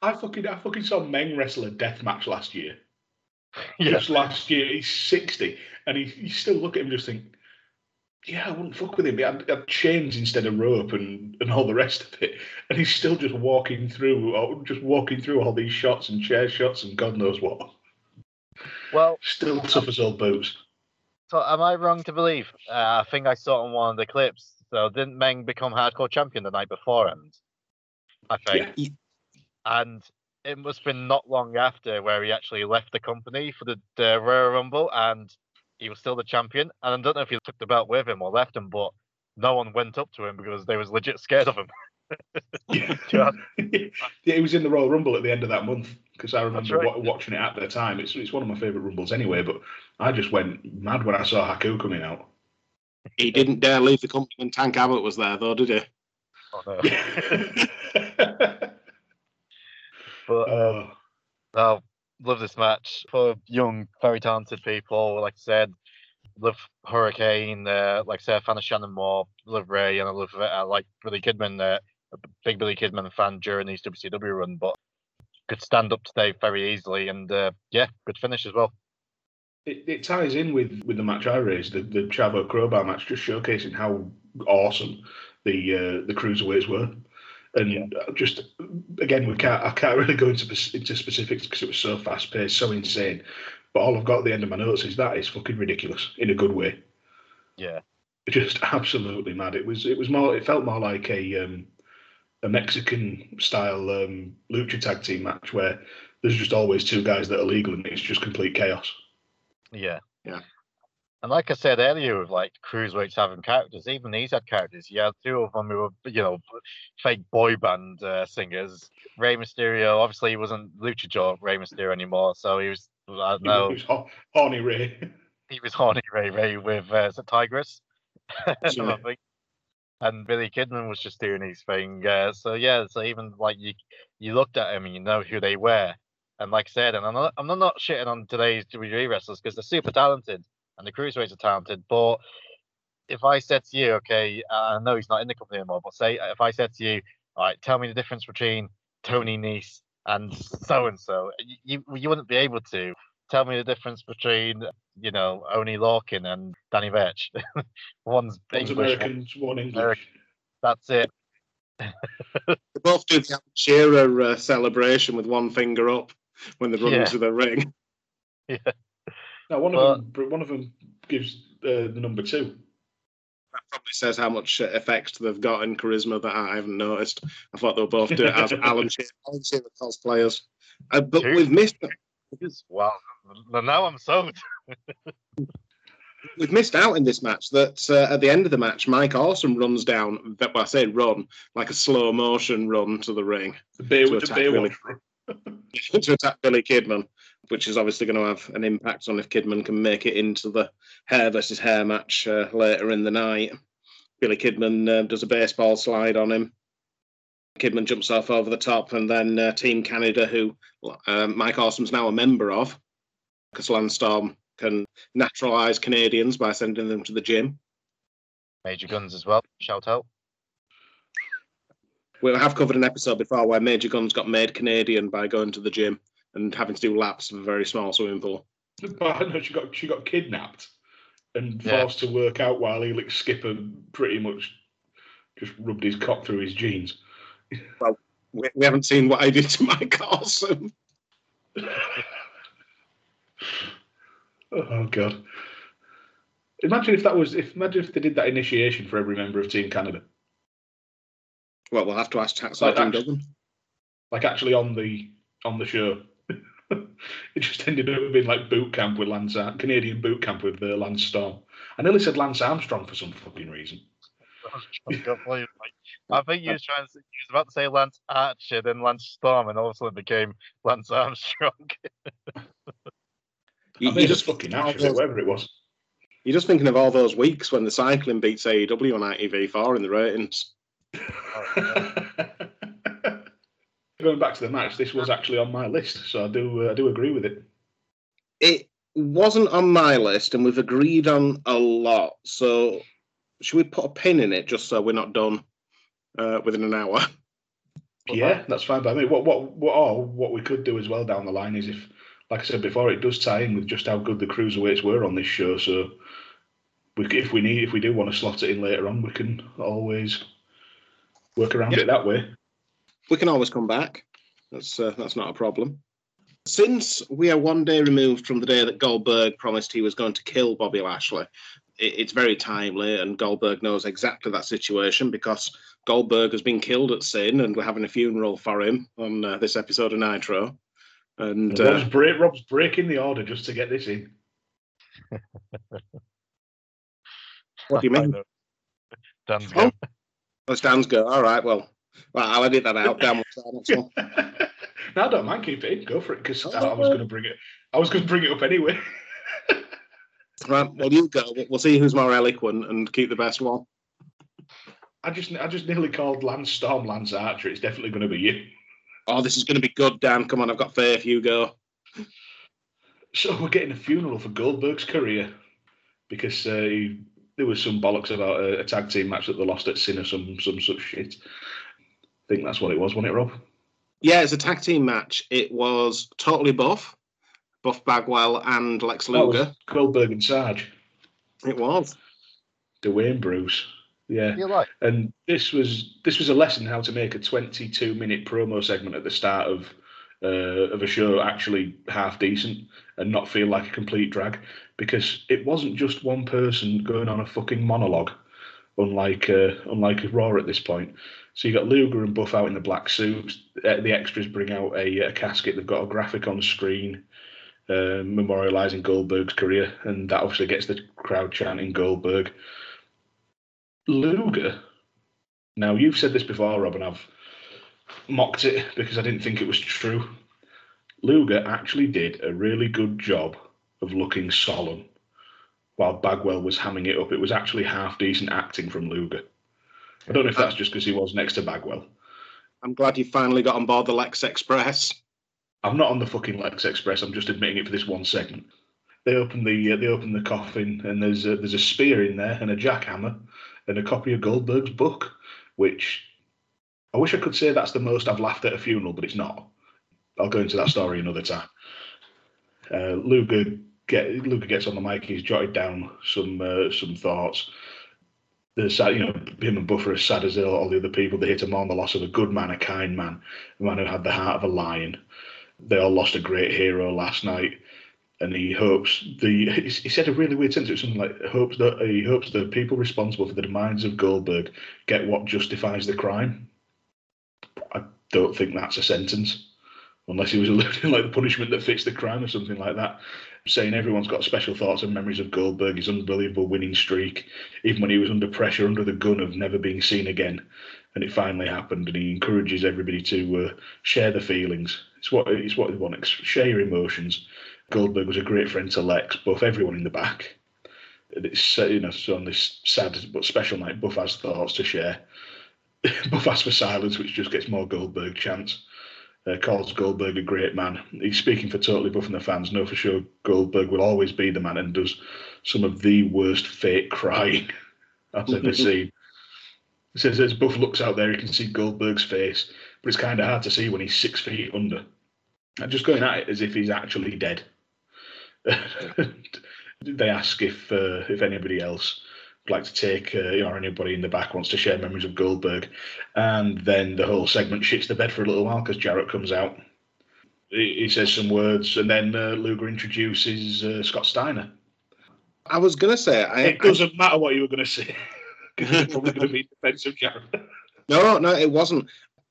I fucking I fucking saw Meng wrestle a death match last year. Yeah. Just last year, he's sixty, and he you still look at him and just think, yeah, I wouldn't fuck with him. He had, had chains instead of rope and and all the rest of it, and he's still just walking through, or just walking through all these shots and chair shots and God knows what. Well, Still tough as old boots. so am I wrong to believe? Uh, I think I saw on one of the clips. So didn't Meng become hardcore champion the night before? And I think, Yeah. And it must have been not long after where he actually left the company for the, the Royal Rumble, and he was still the champion. And I don't know if he took the belt with him or left him, but no one went up to him because they was legit scared of him. Yeah. Yeah. yeah, he was in the Royal Rumble at the end of that month. because I remember right. wa- watching it at the time. It's it's one of my favourite rumbles anyway. But I just went mad when I saw Haku coming out. He didn't dare leave the company when Tank Abbott was there, though, did he? Oh, no. but Oh, no, love this match for young, very talented people. Like I said, love Hurricane. Uh, like I said, fan of Shannon Moore. Love Rey, and I love uh, like Billy Kidman. Uh, a big Billy Kidman fan during his WCW run, but could stand up today very easily. And uh, yeah, good finish as well. it, it ties in with with the match I raised, the the Chavo Crowbar match, just showcasing how awesome the uh, the cruiserweights were. And uh, just again, we can't. I can't really go into into specifics because it was so fast paced, so insane. But all I've got at the end of my notes is that is fucking ridiculous in a good way. Yeah, Just absolutely mad. It was. It was more. It felt more like a um, a Mexican style um, lucha tag team match where there's just always two guys that are legal and it's just complete chaos. yeah, Yeah. And like I said earlier, with like cruiserweights having characters, even these had characters. You had two of them who were, you know, fake boy band uh, singers. Rey Mysterio, obviously, he wasn't Luchador Rey Mysterio anymore, so he was. I don't know. It was Ho- Horny Ray. he was horny Ray Ray with uh, Tygress, Yeah. And Billy Kidman was just doing his thing. Uh, so yeah, so even like you, you looked at him and you know who they were. And like I said, and I'm not, I'm not, not shitting on today's WWE wrestlers because they're super talented and the cruiserweights are talented. But if I said to you, okay, uh, I know he's not in the company anymore, but say if I said to you, all right, tell me the difference between Tony Nese and so and so, you you wouldn't be able to tell me the difference between you know Oney Lorcan and Danny Vetch. One's One's English, Americans, one English. American. that's it. They both do the Alan Shearer uh, celebration with one finger up when they run Yeah. into the ring. No, one But- of them. One of them gives uh, the number two. That probably says how much uh, effect they've got in charisma that I haven't noticed. I thought they were both doing it as Alan Shearer, Alan Shearer cosplayers. Uh, but Who? we've missed Wow, now I'm sold. we've missed out in this match that uh, at the end of the match, Mike Awesome runs down. Well, I say run like a slow motion run to the ring The beer To with the attack beer Billy. to attack Billy Kidman, which is obviously going to have an impact on if Kidman can make it into the hair versus hair match uh, later in the night. Billy Kidman uh, does a baseball slide on him. Kidman jumps off over the top, and then uh, Team Canada, who uh, Mike Awesome's now a member of, because Lance Storm can naturalise Canadians by sending them to the gym. Major Gunns as well. Shout out. We have covered an episode before where Major Gunns got made Canadian by going to the gym and having to do laps of a very small swimming pool. But I know she got she got kidnapped and Yeah. forced to work out while Elix Skipper pretty much just rubbed his cock through his jeans. We, we haven't seen what I did to my Awesome. Oh god! Imagine if that was if imagine if they did that initiation for every member of Team Canada, Well, we'll have to ask Tax Like Sergeant that. Duggan. like actually on the on the show. it just ended up being like boot camp with Lance Ar- Canadian boot camp with uh, Lance Storm. I nearly said Lance Armstrong for some fucking reason. I think you was trying to. say- was about to say Lance Archer, then Lance Storm, and all of a sudden it became Lance Armstrong. You, I mean, just just fucking Archer, whatever it was. You're just thinking of all those weeks when the cycling beats AEW on ITV4 in the ratings. Going back to the match, this was actually on my list, so I do uh, I do agree with it. It wasn't on my list, and we've agreed on a lot. So, should we put a pin in it just so we're not done uh, within an hour? Yeah, that's fine by me. What what what or what we could do as well down the line is if, like I said before, it does tie in with just how good the cruiserweights were on this show. So, we, if we need if we do want to slot it in later on, we can always work around Yeah. it that way. We can always come back. That's uh, that's not a problem. Since we are one day removed from the day that Goldberg promised he was going to kill Bobby Lashley, it, it's very timely, and Goldberg knows exactly that situation because Goldberg has been killed at Sin, and we're having a funeral for him on uh, this episode of Nitro. And Rob's, uh, break, Rob's breaking the order just to get this in. what do you mean? Dan's Oh, go. well, Stan's go. All right, well, well, I'll edit that out. That next one. No, I don't mind keep it in. Go for it because I, I was going to bring it. I was going to bring it up anyway. Right, well, you go. We'll- We'll see who's more eloquent and keep the best one. I just, I just nearly called Lance Storm Lance Archer. It's definitely going to be you. Oh, this is going to be good, Dan. Come on, I've got faith. You go. So we're getting a funeral for Goldberg's career because uh, he, there was some bollocks about a, a tag team match that they lost at Sin or some some such shit. I think that's what it was, wasn't it, Rob? Yeah, it's a tag team match. It was totally buff, Buff Bagwell and Lex Luger. Goldberg and Sarge, It was. Dwayne Bruce. Yeah. You're right. And this was this was a lesson how to make a 22 minute promo segment at the start of uh, of a show actually half decent and not feel like a complete drag because it wasn't just one person going on a fucking monologue, unlike uh, unlike Raw at this point. So you got Luger and Buff out in the black suits. Uh, the extras bring out a, a casket. They've got a graphic on screen uh, memorializing Goldberg's career, and that obviously gets the crowd chanting Goldberg. Luger. Now you've said this before, Rob, and I've mocked it because I didn't think it was true. Luger actually did a really good job of looking solemn while Bagwell was hamming it up. It was actually half decent acting from Luger. I don't know if that's just because he was next to Bagwell. I'm glad you finally got on board the Lex Express. I'm not on the fucking Lex Express. I'm just admitting it for this one segment. They open the uh, they open the coffin and there's a, there's a spear in there and a jackhammer and a copy of Goldberg's book, which I wish I could say that's the most I've laughed at a funeral, but it's not. I'll go into that story another time. Uh, Luger get Luger gets on the mic. He's jotted down some uh, some thoughts. The sad, you know, him and Buffer are sad as all the other people. They hit him on the loss of a good man, a kind man, a man who had the heart of a lion. They all lost a great hero last night, and he hopes the he he said a really weird sentence, something like hopes that he hopes the people responsible for the demise of Goldberg get what justifies the crime. I don't think that's a sentence, unless he was alluding like the punishment that fits the crime or something like that. Saying everyone's got special thoughts and memories of Goldberg, his unbelievable winning streak, even when he was under pressure, under the gun of never being seen again, and it finally happened. And he encourages everybody to uh, share the feelings. It's what it's what they want. Share your emotions. Goldberg was a great friend to Lex, both everyone in the back. And it's uh, you know so on this sad but special night, Buff has thoughts to share. Buff asks for silence, which just gets more Goldberg chants. Uh, calls Goldberg a great man. He's speaking for totally buffing the fans. Know for sure Goldberg will always be the man and does some of the worst fake crying I've ever seen. It says as Buff looks out there, he can see Goldberg's face, but it's kind of hard to see when he's six feet under. And just going at it as if he's actually dead. they ask if uh, if anybody else like to take, uh, you know, or anybody in the back wants to share memories of Goldberg, and then the whole segment shits the bed for a little while because Jarrett comes out. He, he says some words, and then uh, Luger introduces uh, Scott Steiner. I was going to say, I, It doesn't matter what you were going to say. it's probably going to be defensive Jarrett. No, no, it wasn't.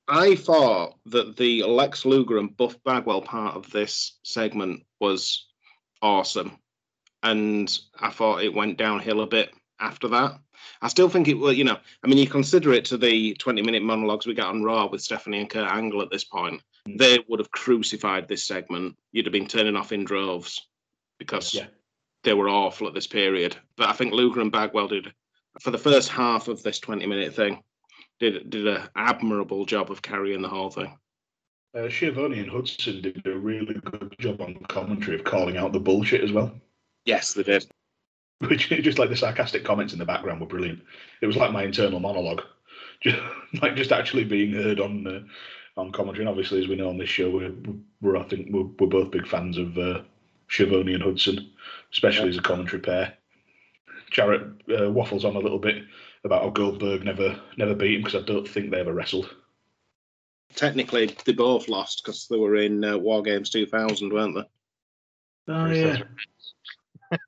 I thought that the Lex Luger and Buff Bagwell part of this segment was awesome. And I thought it went downhill a bit after that. I still think it will, you know, I mean, you consider it to the 20 minute monologues we got on Raw with Stephanie and Kurt Angle at this point, they would have crucified this segment. You'd have been turning off in droves because Yeah. they were awful at this period. But I think Luger and Bagwell did, for the first half of this 20 minute thing, did did an admirable job of carrying the whole thing. Uh, Schiavone and Hudson did a really good job on commentary of calling out the bullshit as well. Yes, they did. Which just like the sarcastic comments in the background were brilliant. It was like my internal monologue, just like just actually being heard on uh, on commentary. And obviously, as we know on this show, we're, we're I think we're, we're both big fans of uh, Schiavone and Hudson, especially as a commentary pair. Jarrett uh, waffles on a little bit about how Goldberg never never beat him because I don't think they ever wrestled. Technically, they both lost because they were in uh, War Games 2000, weren't they? Oh yeah.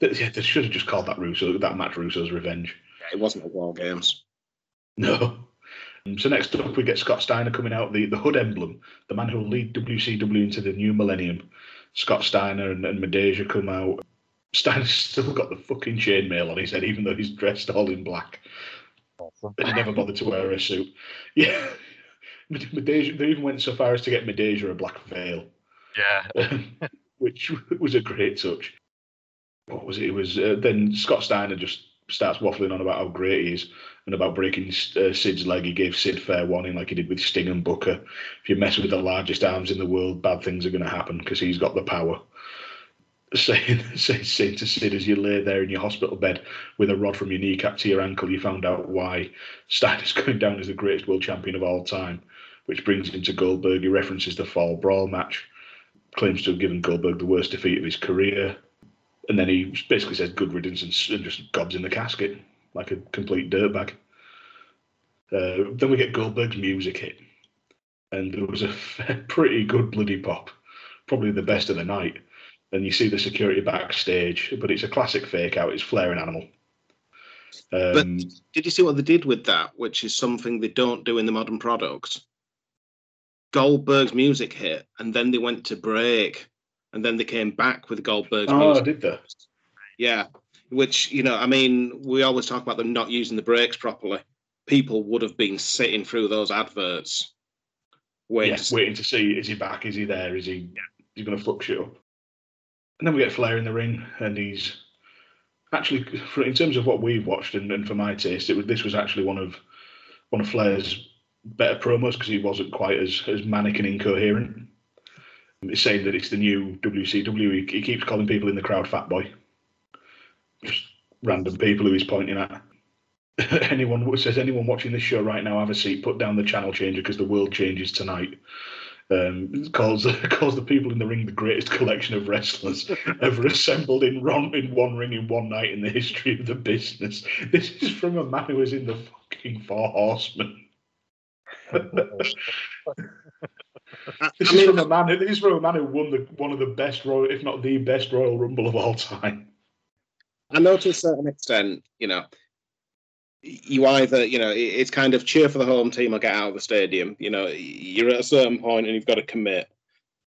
yeah, they should have just called that Russo that match Russo's revenge. It wasn't a War Games. No. Um, So next up, we get Scott Steiner coming out, the, the Hood emblem, the man who will lead WCW into the new millennium. Scott Steiner and, and Midajah come out. Steiner's still got the fucking chainmail on his head, even though he's dressed all in black. And he never bothered to wear a suit. Yeah. Midajah, they even went so far as to get Midajah a black veil. Yeah. which was a great touch. What was it? It was uh, then Scott Steiner just starts waffling on about how great he is and about breaking uh, Sid's leg. He gave Sid fair warning, like he did with Sting and Booker. If you mess with the largest arms in the world, bad things are going to happen because he's got the power. Saying, saying to Sid as you lay there in your hospital bed with a rod from your kneecap to your ankle, you found out why Steiner's going down as the greatest world champion of all time, which brings him to Goldberg. He references the fall brawl match, claims to have given Goldberg the worst defeat of his career, and then he basically says good riddance and, and just gobs in the casket like a complete dirtbag. Uh, then we get Goldberg's music hit, and there was a pretty good bloody pop, probably the best of the night. And you see the security backstage, but it's a classic fake out. It's flaring animal. Um, but did you see what they did with that, which is something they don't do in the modern product? Goldberg's music hit, and then they went to break, and then they came back with Goldberg's oh, ah, music. did they? Yeah, which you know, I mean, we always talk about them not using the brakes properly. People would have been sitting through those adverts, waiting, yeah, to, waiting to see is he back, is he there, is he, he's going to fuck shit up. And then we get Flair in the ring, and he's actually, for, in terms of what we've watched, and, and for my taste, it was this was actually one of one of Flair's better promos because he wasn't quite as as manic and incoherent. Saying that it's the new WCW. He, he keeps calling people in the crowd fat boy just random people who he's pointing at. anyone says anyone watching this show right now have a seat, put down the channel changer because the world changes tonight. Um, calls calls the people in the ring the greatest collection of wrestlers ever assembled in one in one ring in one night in the history of the business. This is from a man who was in the fucking Four Horsemen. This I is from a man. This is from a man who won the one of the best Royal, if not the best Royal Rumble of all time. I know to a certain extent, you know, you either, you know, it's kind of cheer for the home team or get out of the stadium. You know, you're at a certain point and you've got to commit.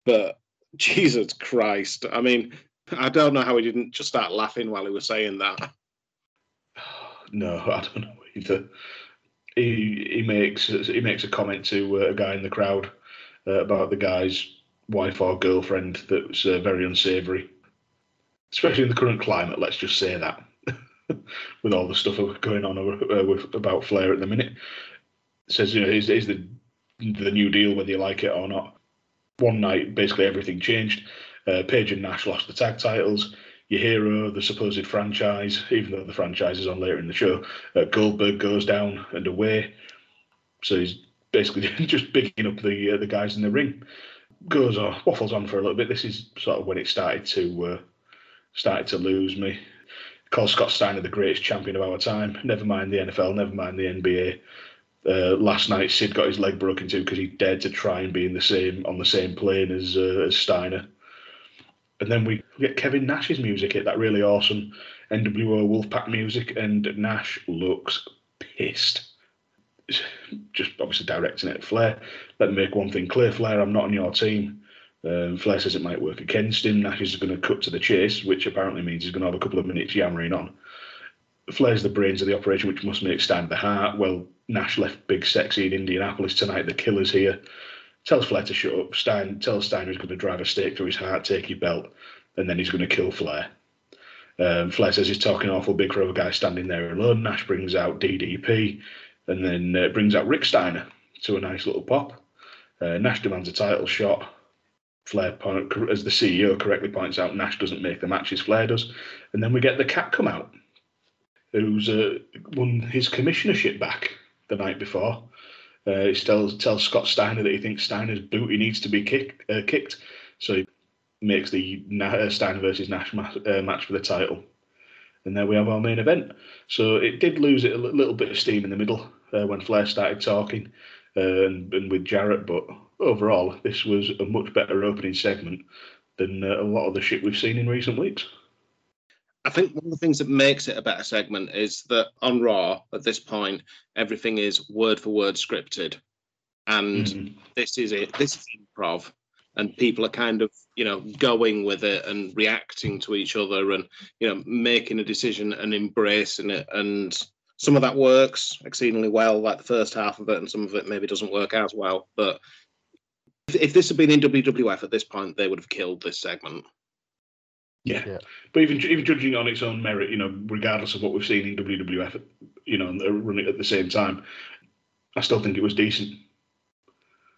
But Jesus Christ, I mean, I don't know how he didn't just start laughing while he was saying that. No, I don't know either. He he makes he makes a comment to uh, a guy in the crowd uh, about the guy's wife or girlfriend that was uh, very unsavoury especially in the current climate. Let's just say that, with all the stuff going on uh, with, about Flair at the minute, it says you know is, is the the new deal whether you like it or not. One night, basically everything changed. Uh, Page and Nash lost the tag titles. Your hero, the supposed franchise, even though the franchise is on later in the show, uh, Goldberg goes down and away. So he's basically just bigging up the uh, the guys in the ring. Goes on, waffles on for a little bit. This is sort of when it started to uh, started to lose me. Called Scott Steiner the greatest champion of our time. Never mind the NFL, never mind the NBA. Uh, last night, Sid got his leg broken too because he dared to try and be in the same on the same plane as, uh, as Steiner. And then we get Kevin Nash's music hit that really awesome NWO Wolfpack music, and Nash looks pissed. Just obviously directing it at Flair. Let me make one thing clear, Flair. I'm not on your team. Um, Flair says it might work against him. Nash is going to cut to the chase, which apparently means he's going to have a couple of minutes yammering on. Flair's the brains of the operation, which must make Stein the heart. Well, Nash left Big Sexy in Indianapolis tonight. The killer's here. Tells Flair to shut up. Stein tells Steiner he's going to drive a stake through his heart, take your belt, and then he's going to kill Flair. Um, Flair says he's talking awful big for a guy standing there alone. Nash brings out DDP and then uh, brings out Rick Steiner to a nice little pop. Uh, Nash demands a title shot. Flair, as the CEO correctly points out, Nash doesn't make the matches, Flair does. And then we get the cat come out, who's uh, won his commissionership back the night before. Uh, he tells, tells Scott Steiner that he thinks Steiner's booty needs to be kick, uh, kicked. So he makes the uh, Steiner versus Nash ma- uh, match for the title. And there we have our main event. So it did lose it a little bit of steam in the middle uh, when Flair started talking and, and with Jarrett, but overall, this was a much better opening segment than uh, a lot of the shit we've seen in recent weeks. I think one of the things that makes it a better segment is that on Raw at this point, everything is word for word scripted, and mm-hmm. this is it. This is improv, and people are kind of you know going with it and reacting to each other, and you know making a decision and embracing it and some of that works exceedingly well, like the first half of it, and some of it maybe doesn't work as well. But if, if this had been in WWF at this point, they would have killed this segment. Yeah. Yeah. But even even judging on its own merit, you know, regardless of what we've seen in WWF, you know, and running at the same time, I still think it was decent.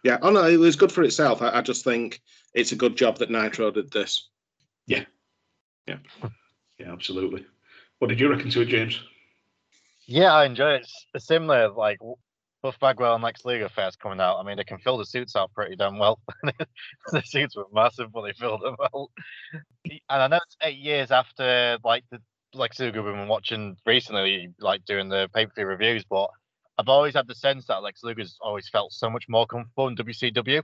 Yeah, oh no, it was good for itself. I, I just think it's a good job that Nitro did this. Yeah. Yeah. Yeah, absolutely. What did you reckon to it, James? Yeah, I enjoy it. It's similar, like Buff Bagwell and Lex Luger first coming out. I mean, they can fill the suits out pretty damn well. the suits were massive, but they filled them well. And I know it's eight years after, like, the Lex Luger we've been watching recently, like doing the pay per view reviews, but I've always had the sense that Lex Luger's always felt so much more comfortable in WCW.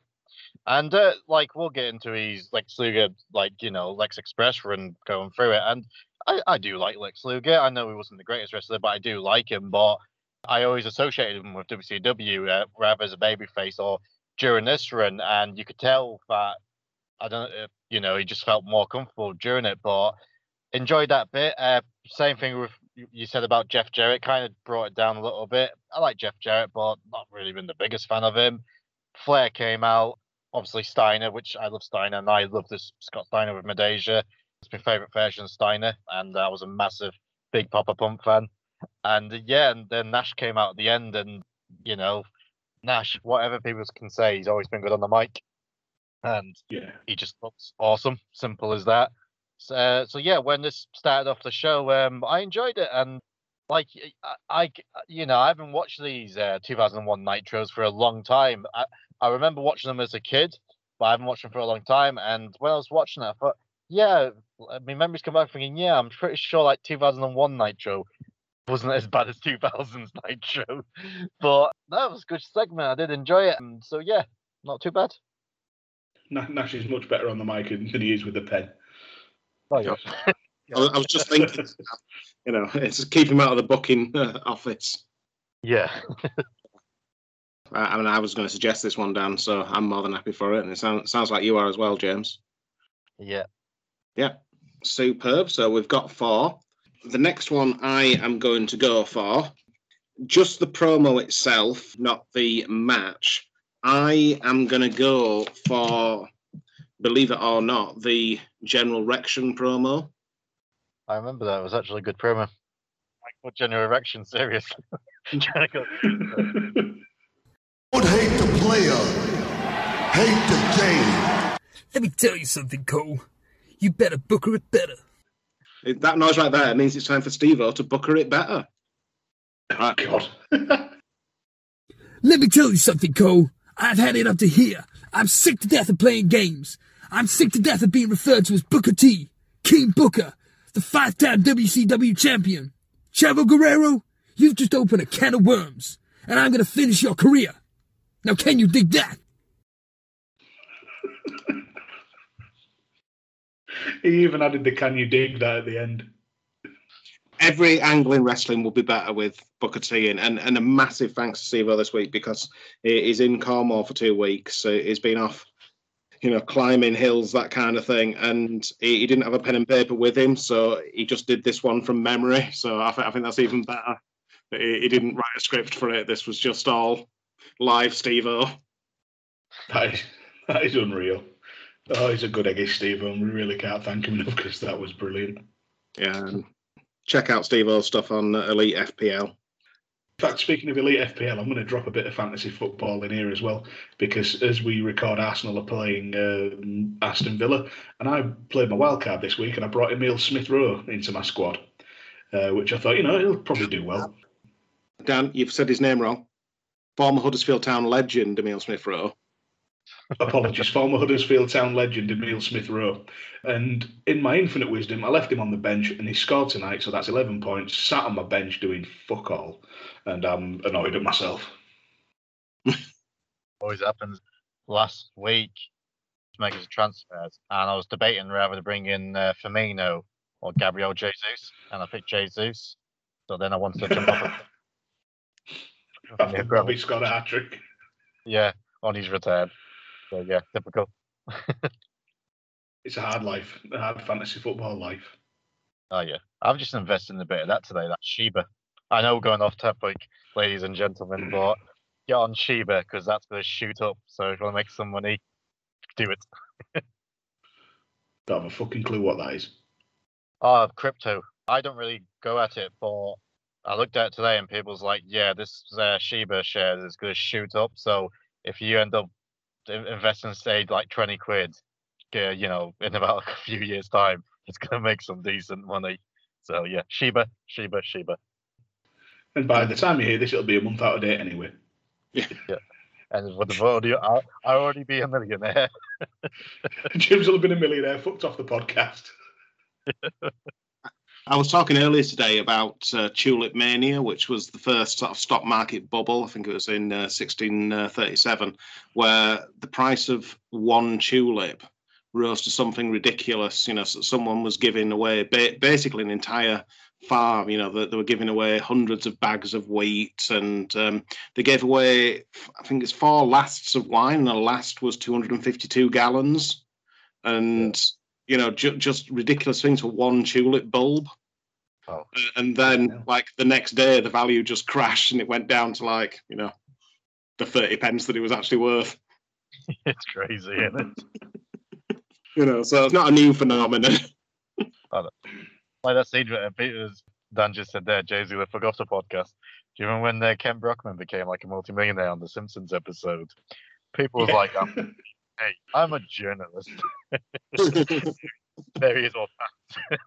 And uh, like we'll get into his Lex Luger, like you know Lex Express run going through it, and I, I do like Lex Luger. I know he wasn't the greatest wrestler, but I do like him. But I always associated him with WCW uh, rather as a babyface or during this run, and you could tell that I don't, know if, you know, he just felt more comfortable during it. But enjoyed that bit. Uh, same thing with you- said about Jeff Jarrett. Kind of brought it down a little bit. I like Jeff Jarrett, but not really been the biggest fan of him. Flair came out. Obviously Steiner, which I love Steiner, and I love this Scott Steiner with Midajah. It's my favorite version of Steiner, and I was a massive big Papa Pump fan. And uh, yeah, and then Nash came out at the end, and you know, Nash, whatever people can say, he's always been good on the mic, and Yeah. he just looks awesome. Simple as that. So, uh, so yeah, when this started off the show, um, I enjoyed it, and like I, I you know, I haven't watched these uh, 2001 Nitros for a long time. I, I remember watching them as a kid, but I haven't watched them for a long time. And when I was watching it, I thought, yeah, mean, memories come back thinking, yeah, I'm pretty sure like 2001 Nitro wasn't as bad as 2000's Nitro, but that was a good segment. I did enjoy it, and so yeah, not too bad. Nash is much better on the mic than he is with the pen. Oh, yeah. I, was- just thinking, you know, it's keep him out of the booking uh, office. Yeah. I, I mean, I was going to suggest this one, Dan, so I'm more than happy for it, and it sounds sounds like you are as well, James. Yeah. Yeah, superb. So we've got four. The next one I am going to go for just the promo itself, not the match. I am going to go for, believe it or not, the General Rection promo. I remember that. It was actually a good promo. Like, what general erection? Seriously. Trying to go. Don't hate the player, hate the game. Let me tell you something, Cole. You better booker it better. It- That noise right there means it's time for Steve-O to booker it better. Oh, God. Let me tell you something, Cole. I've had it up to here. I'm sick to death of playing games. I'm sick to death of being referred to as Booker T, King Booker, the five-time WCW champion. Chavo Guerrero, you've just opened a can of worms, and I'm gonna finish your career. Now can you dig that? he even added the "Can you dig that?" at the end. every angle in wrestling will be better with Booker T in. And, and a massive thanks to Steve this week because he's in Cornwall for two weeks. So he's been off, you know, climbing hills, that kind of thing. And he, he didn't have a pen and paper with him. So he just did this one from memory. So I, th- I think that's even better. He, he didn't write a script for it. This was just all live Steve O. That is, that is unreal. Oh, he's a good eggy Steve, and we really can't thank him enough because that was brilliant. Yeah. Check out Steve O's stuff on Elite FPL. Fact, speaking of elite FPL, I'm going to drop a bit of fantasy football in here as well because as we record, Arsenal are playing uh, Aston Villa, and I played my wild card this week, and I brought Emile Smith Rowe into my squad, uh, which I thought, you know, he'll probably do well. Dan, you've said his name wrong. Former Huddersfield Town legend Emile Smith Rowe. Apologies, former Huddersfield Town legend Emile Smith Rowe. And in my infinite wisdom, I left him on the bench, and he scored tonight, so that's 11 points. Sat on my bench doing fuck all, and I'm annoyed at myself. Always happens. Last week, making transfers, and I was debating whether to bring in uh, Firmino or Gabriel Jesus, and I picked Jesus. So then I wanted to jump off. a- After Robbie scored a hat trick. yeah, on his return. So yeah, typical. It's a hard life, a hard fantasy football life. Oh yeah, I've just invested in a bit of that today. That Shiba. I know we're going off topic, ladies and gentlemen, but get on Shiba because that's going to shoot up. So if you want to make some money, do it. Don't have a fucking clue what that is. Oh, crypto. I don't really go at it, but I looked at it today and people's like, yeah, this uh, Shiba share is going to shoot up. So if you end up in- investing, say, like 20 quid, uh, you know, in about a few years' time, it's going to make some decent money. So yeah, Shiba, Shiba, Shiba. And by the time you hear this, it'll be a month out of date anyway. Yeah. And with the audio, I'll, I'll already be a millionaire. Jim's will have been a millionaire, fucked off the podcast. I was talking earlier today about uh, Tulip Mania, which was the first sort of stock market bubble. I think it was in uh, 1637, where the price of one tulip rose to something ridiculous. You know, so someone was giving away ba- basically an entire farm. You know, that they were giving away hundreds of bags of wheat, and um, they gave away, I think it's four lasts of wine, and the last was 252 gallons, and you know, ju- just ridiculous things for one tulip bulb. Oh. Uh, And then, like the next day, the value just crashed and it went down to like, you know, the 30 pence that it was actually worth. it's crazy, isn't it? You know, so it's not a new phenomenon. Like that scene where Peters, Dan just said there, Jay Z, the Forgot the podcast. Do you remember when uh, Kent Brockman became like a multimillionaire on the Simpsons episode? People was like, um, hey, I'm a journalist. there he is, all that.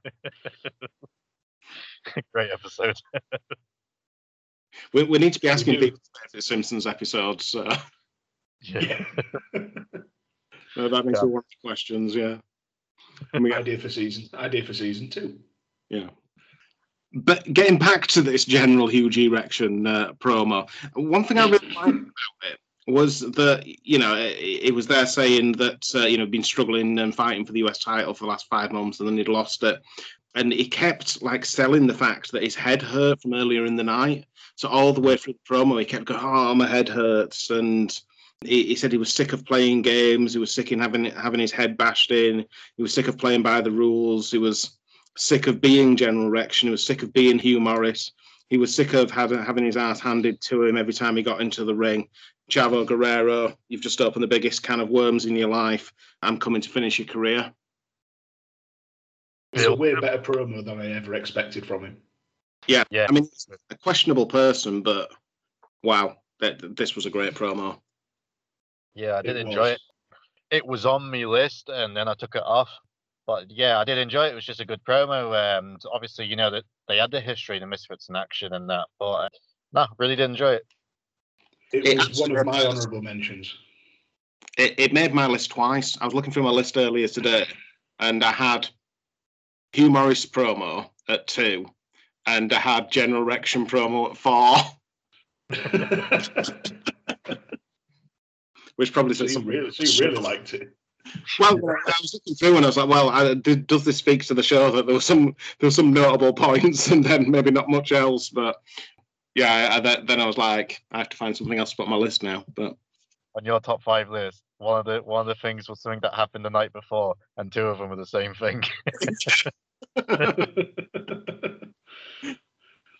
Great episode. we, we need to be asking people about the Simpsons episodes. So. Yeah. Uh, that makes Yeah. me want the questions, yeah. And we idea for season idea for season two. Yeah. But getting back to this general huge erection uh, promo, one thing I really liked about it was that you know it, it was there saying that uh, you know been struggling and fighting for the US title for the last five months and then he'd lost it, and he kept like selling the fact that his head hurt from earlier in the night. So all the way through the promo, he kept going, "Oh, my head hurts," and he, he said he was sick of playing games. He was sick in having having his head bashed in. He was sick of playing by the rules. He was sick of being General Rection. He was sick of being Hugh Morris. He was sick of having having his ass handed to him every time he got into the ring. Chavo Guerrero, you've just opened the biggest can of worms in your life. I'm coming to finish your career. It's a way better promo than I ever expected from him. Yeah, Yeah. I mean, a questionable person, but wow, that this was a great promo. Yeah, I did It enjoy was. it. It was on my list, and then I took it off. But yeah, I did enjoy it. It was just a good promo. Um, obviously, you know that they had the history, the Misfits in action, and that. But uh, no, really did enjoy it. It, It was one of my honourable mentions. It, it made my list twice. I was looking through my list earlier today, and I had Hugh Morris promo at two, and I had General Rection promo at four. Which probably So says something. really, so you really liked it. Well, I was looking through and I was like, well, I, did, does this speak to the show that there was some there was some notable points and then maybe not much else, but yeah, I, that, then I was like, I have to find something else to put on my list now. But On your top five list, one of the one of the things was something that happened the night before, and two of them were the same thing.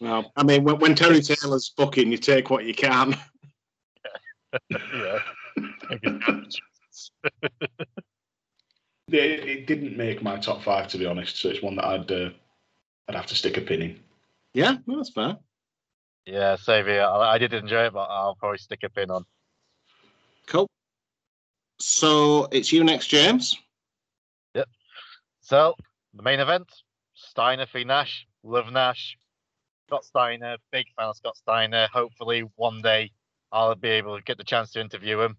well, I mean, when, when Terry Taylor's booking, you take what you can. yeah. It, it didn't make my top five, to be honest. So it's one that I'd uh, I'd have to stick a pin in. Yeah, no, that's fair. Yeah, same here. I, I did enjoy it, but I'll probably stick a pin on. Cool. So it's you next, James. Yep. So the main event: Steiner v Nash. Love Nash. Scott Steiner, big fan of Scott Steiner. Hopefully, one day I'll be able to get the chance to interview him.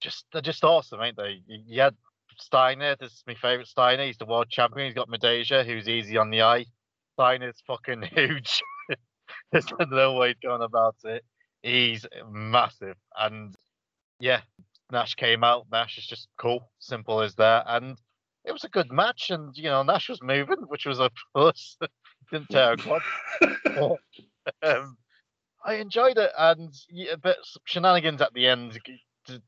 Just they're just awesome, ain't they? You had Steiner. This is my favorite Steiner. He's the world champion. He's got Midajah, who's easy on the eye. Steiner's fucking huge. There's no way going about it. He's massive, and yeah, Nash came out. Nash is just cool, simple as that, and it was a good match. And you know, Nash was moving, which was a plus. Didn't a quad. um, I enjoyed it, and yeah, but shenanigans at the end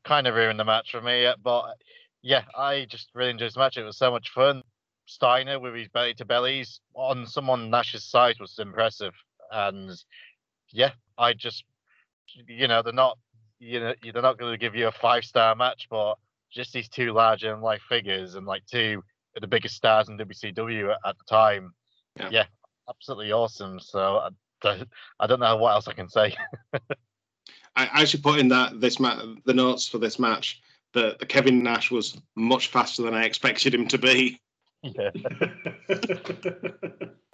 kind of ruined the match for me. uh, But yeah, I just really enjoyed the match. It was so much fun. Steiner with his belly to bellies on someone Nash's side was impressive. And yeah, I just, you know, they're not, you know, they're not going to give you a five star match, but just these two larger than life figures and like two of the biggest stars in WCW at the time. Yeah, yeah absolutely awesome. So I, I don't know what else I can say. I actually put in that this ma- the notes for this match that the Kevin Nash was much faster than I expected him to be. Yeah.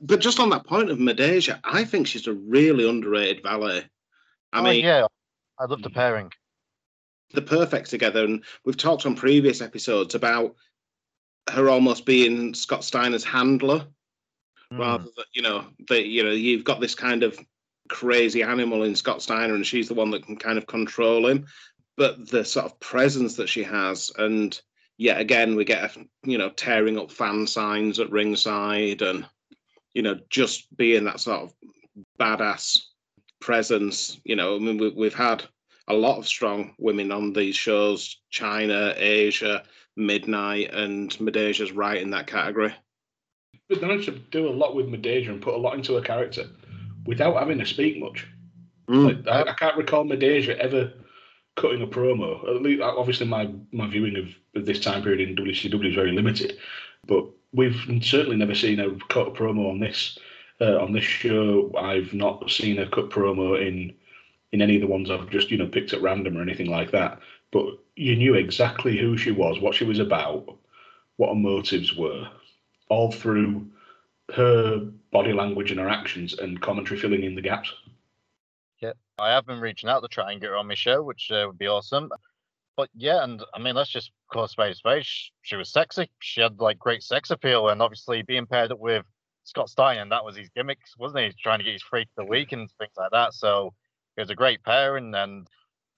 but just on that point of Midajah, I think she's a really underrated valet. I oh, mean, yeah, I love the pairing. They're perfect together, and we've talked on previous episodes about her almost being Scott Steiner's handler, mm. rather than you know that you know you've got this kind of crazy animal in Scott Steiner, and she's the one that can kind of control him. But the sort of presence that she has, and yet again, we get a, you know tearing up fan signs at ringside, and you know just being that sort of badass presence. You know, I mean, we, we've had a lot of strong women on these shows: Chyna, Asya, Midnight, and Midajah's right in that category. But they managed to do a lot with Midajah and put a lot into her character without having to speak much. Mm. Like, I, I, can't recall Midajah ever cutting a promo. At least, obviously, my, my viewing of, of this time period in WCW is very limited, but we've certainly never seen her cut a promo on this uh, on this show. I've not seen her cut promo in in any of the ones I've just you know picked at random or anything like that. But you knew exactly who she was, what she was about, what her motives were, all through her body language and her actions and commentary filling in the gaps. Yeah, I have been reaching out to try and get her on my show, which uh, would be awesome. But yeah, and I mean, let's just call space space. She was sexy. She had like great sex appeal, and obviously being paired up with Scott Stein, and that was his gimmicks, wasn't he? Trying to get his freak of the week and things like that. So it was a great pairing, and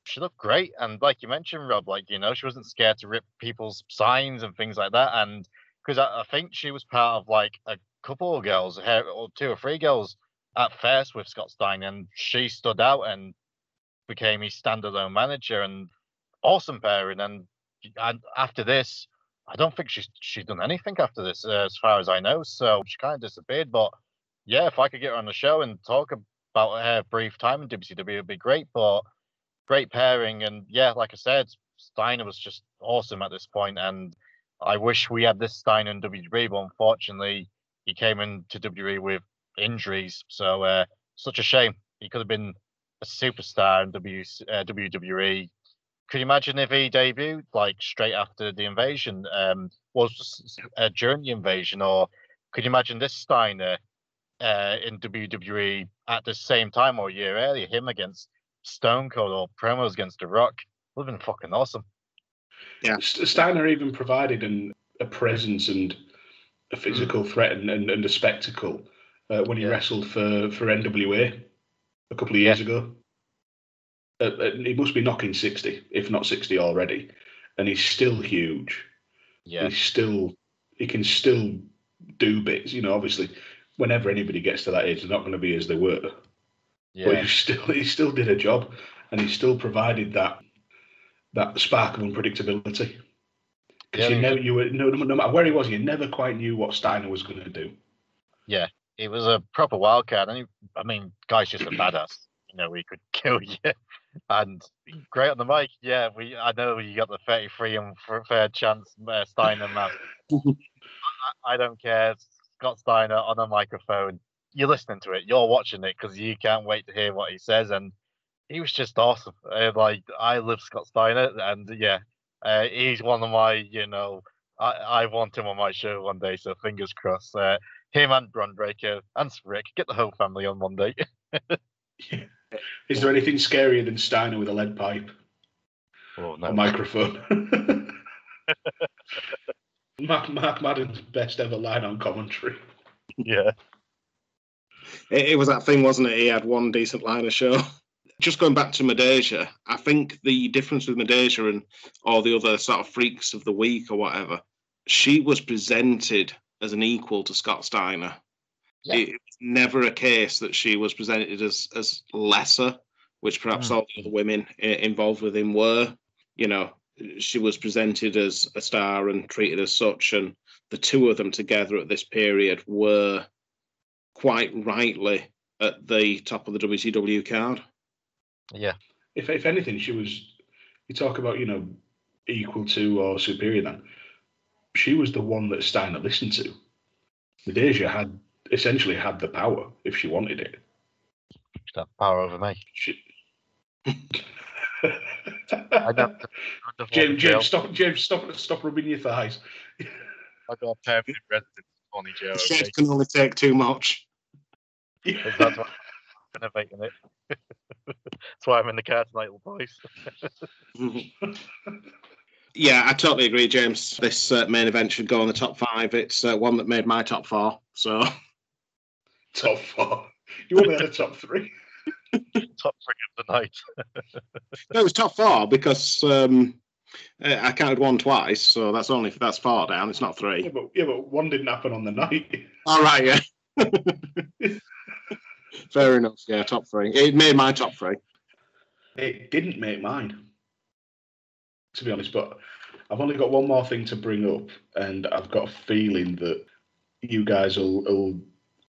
she looked great. And like you mentioned, Rob, like you know, she wasn't scared to rip people's signs and things like that. And because I, I, think she was part of like a couple of girls, or two or three girls at first with Scott Stein, and she stood out and became his standalone manager and awesome pairing. And, and after this, I don't think she's she's done anything after this, uh, as far as I know. So she kind of disappeared. But yeah, if I could get her on the show and talk about her brief time in WCW, it'd be great. But great pairing, and yeah, like I said, Steiner was just awesome at this point, and I wish we had this Steiner in WWE, but unfortunately, he came into WWE with injuries. So uh, such a shame. He could have been a superstar in w, uh, WWE. Could you imagine if he debuted like straight after the invasion, um, was uh, during the invasion, or could you imagine this Steiner uh, in WWE at the same time or a year earlier, him against Stone Cold or promos against The Rock? Would have been fucking awesome. Yeah, Steiner even provided an, a presence and a physical mm. threat and, and, and, a spectacle uh, when he yeah. wrestled for, for NWA a couple of years ago. Uh, uh, he must be knocking 60, if not 60 already. And he's still huge. Yeah. He's still, he can still do bits. You know, obviously, whenever anybody gets to that age, they're not going to be as they were. Yeah. But he still, he still did a job and he still provided that that spark of unpredictability. Because yeah, you never, you were no, no, matter where he was, you never quite knew what Steiner was going to do. Yeah, he was a proper wildcat, and he, I mean, guy's just a badass. You know, he could kill you, and great on the mic. Yeah, we, I know you got the thirty-three and fair chance uh, Steiner man. I, I don't care. Scott Steiner on a microphone. You're listening to it. You're watching it because you can't wait to hear what he says, and he was just awesome. Uh, like I love Scott Steiner, and yeah, uh, he's one of my, you know, I, I want him on my show one day, so fingers crossed. Uh, him and Bron Breakker and Rick, get the whole family on one day. Is there anything scarier than Steiner with a lead pipe? Oh, no. A microphone. Mark, Mark Madden's best ever line on commentary. Yeah. It, it, was that thing, wasn't it? He had one decent line of show just going back to Midajah, I think the difference with Midajah and all the other sort of freaks of the week or whatever, she was presented as an equal to Scott Steiner. Yeah. It was never a case that she was presented as as lesser, which perhaps mm. all the other women involved with him were. You know, she was presented as a star and treated as such, and the two of them together at this period were quite rightly at the top of the WCW card. Yeah. If if anything, she was. You talk about you know equal to or superior than. She was the one that Steiner listened to. Midajah had essentially had the power if she wanted it. She's power over me. She, I don't, I don't James, James, stop, James, stop, stop rubbing your thighs. I got a permanent residence, Tony Joe. The Okay? chef can only take too much. That's why I'm innovating it. That's why I'm in the car tonight, little boys. Yeah, I totally agree, James. This uh, main event should go on the top five. It's uh, one that made my top four. So top four. You want only had a top three. Top three of the night. no, it was top four because um, I counted one twice. So that's only that's four down. It's not three. Yeah, but yeah, but one didn't happen on the night. All right, yeah. Fair enough. Yeah, top three. It made my top three. It didn't make mine, to be honest. But I've only got one more thing to bring up, and I've got a feeling that you guys will, will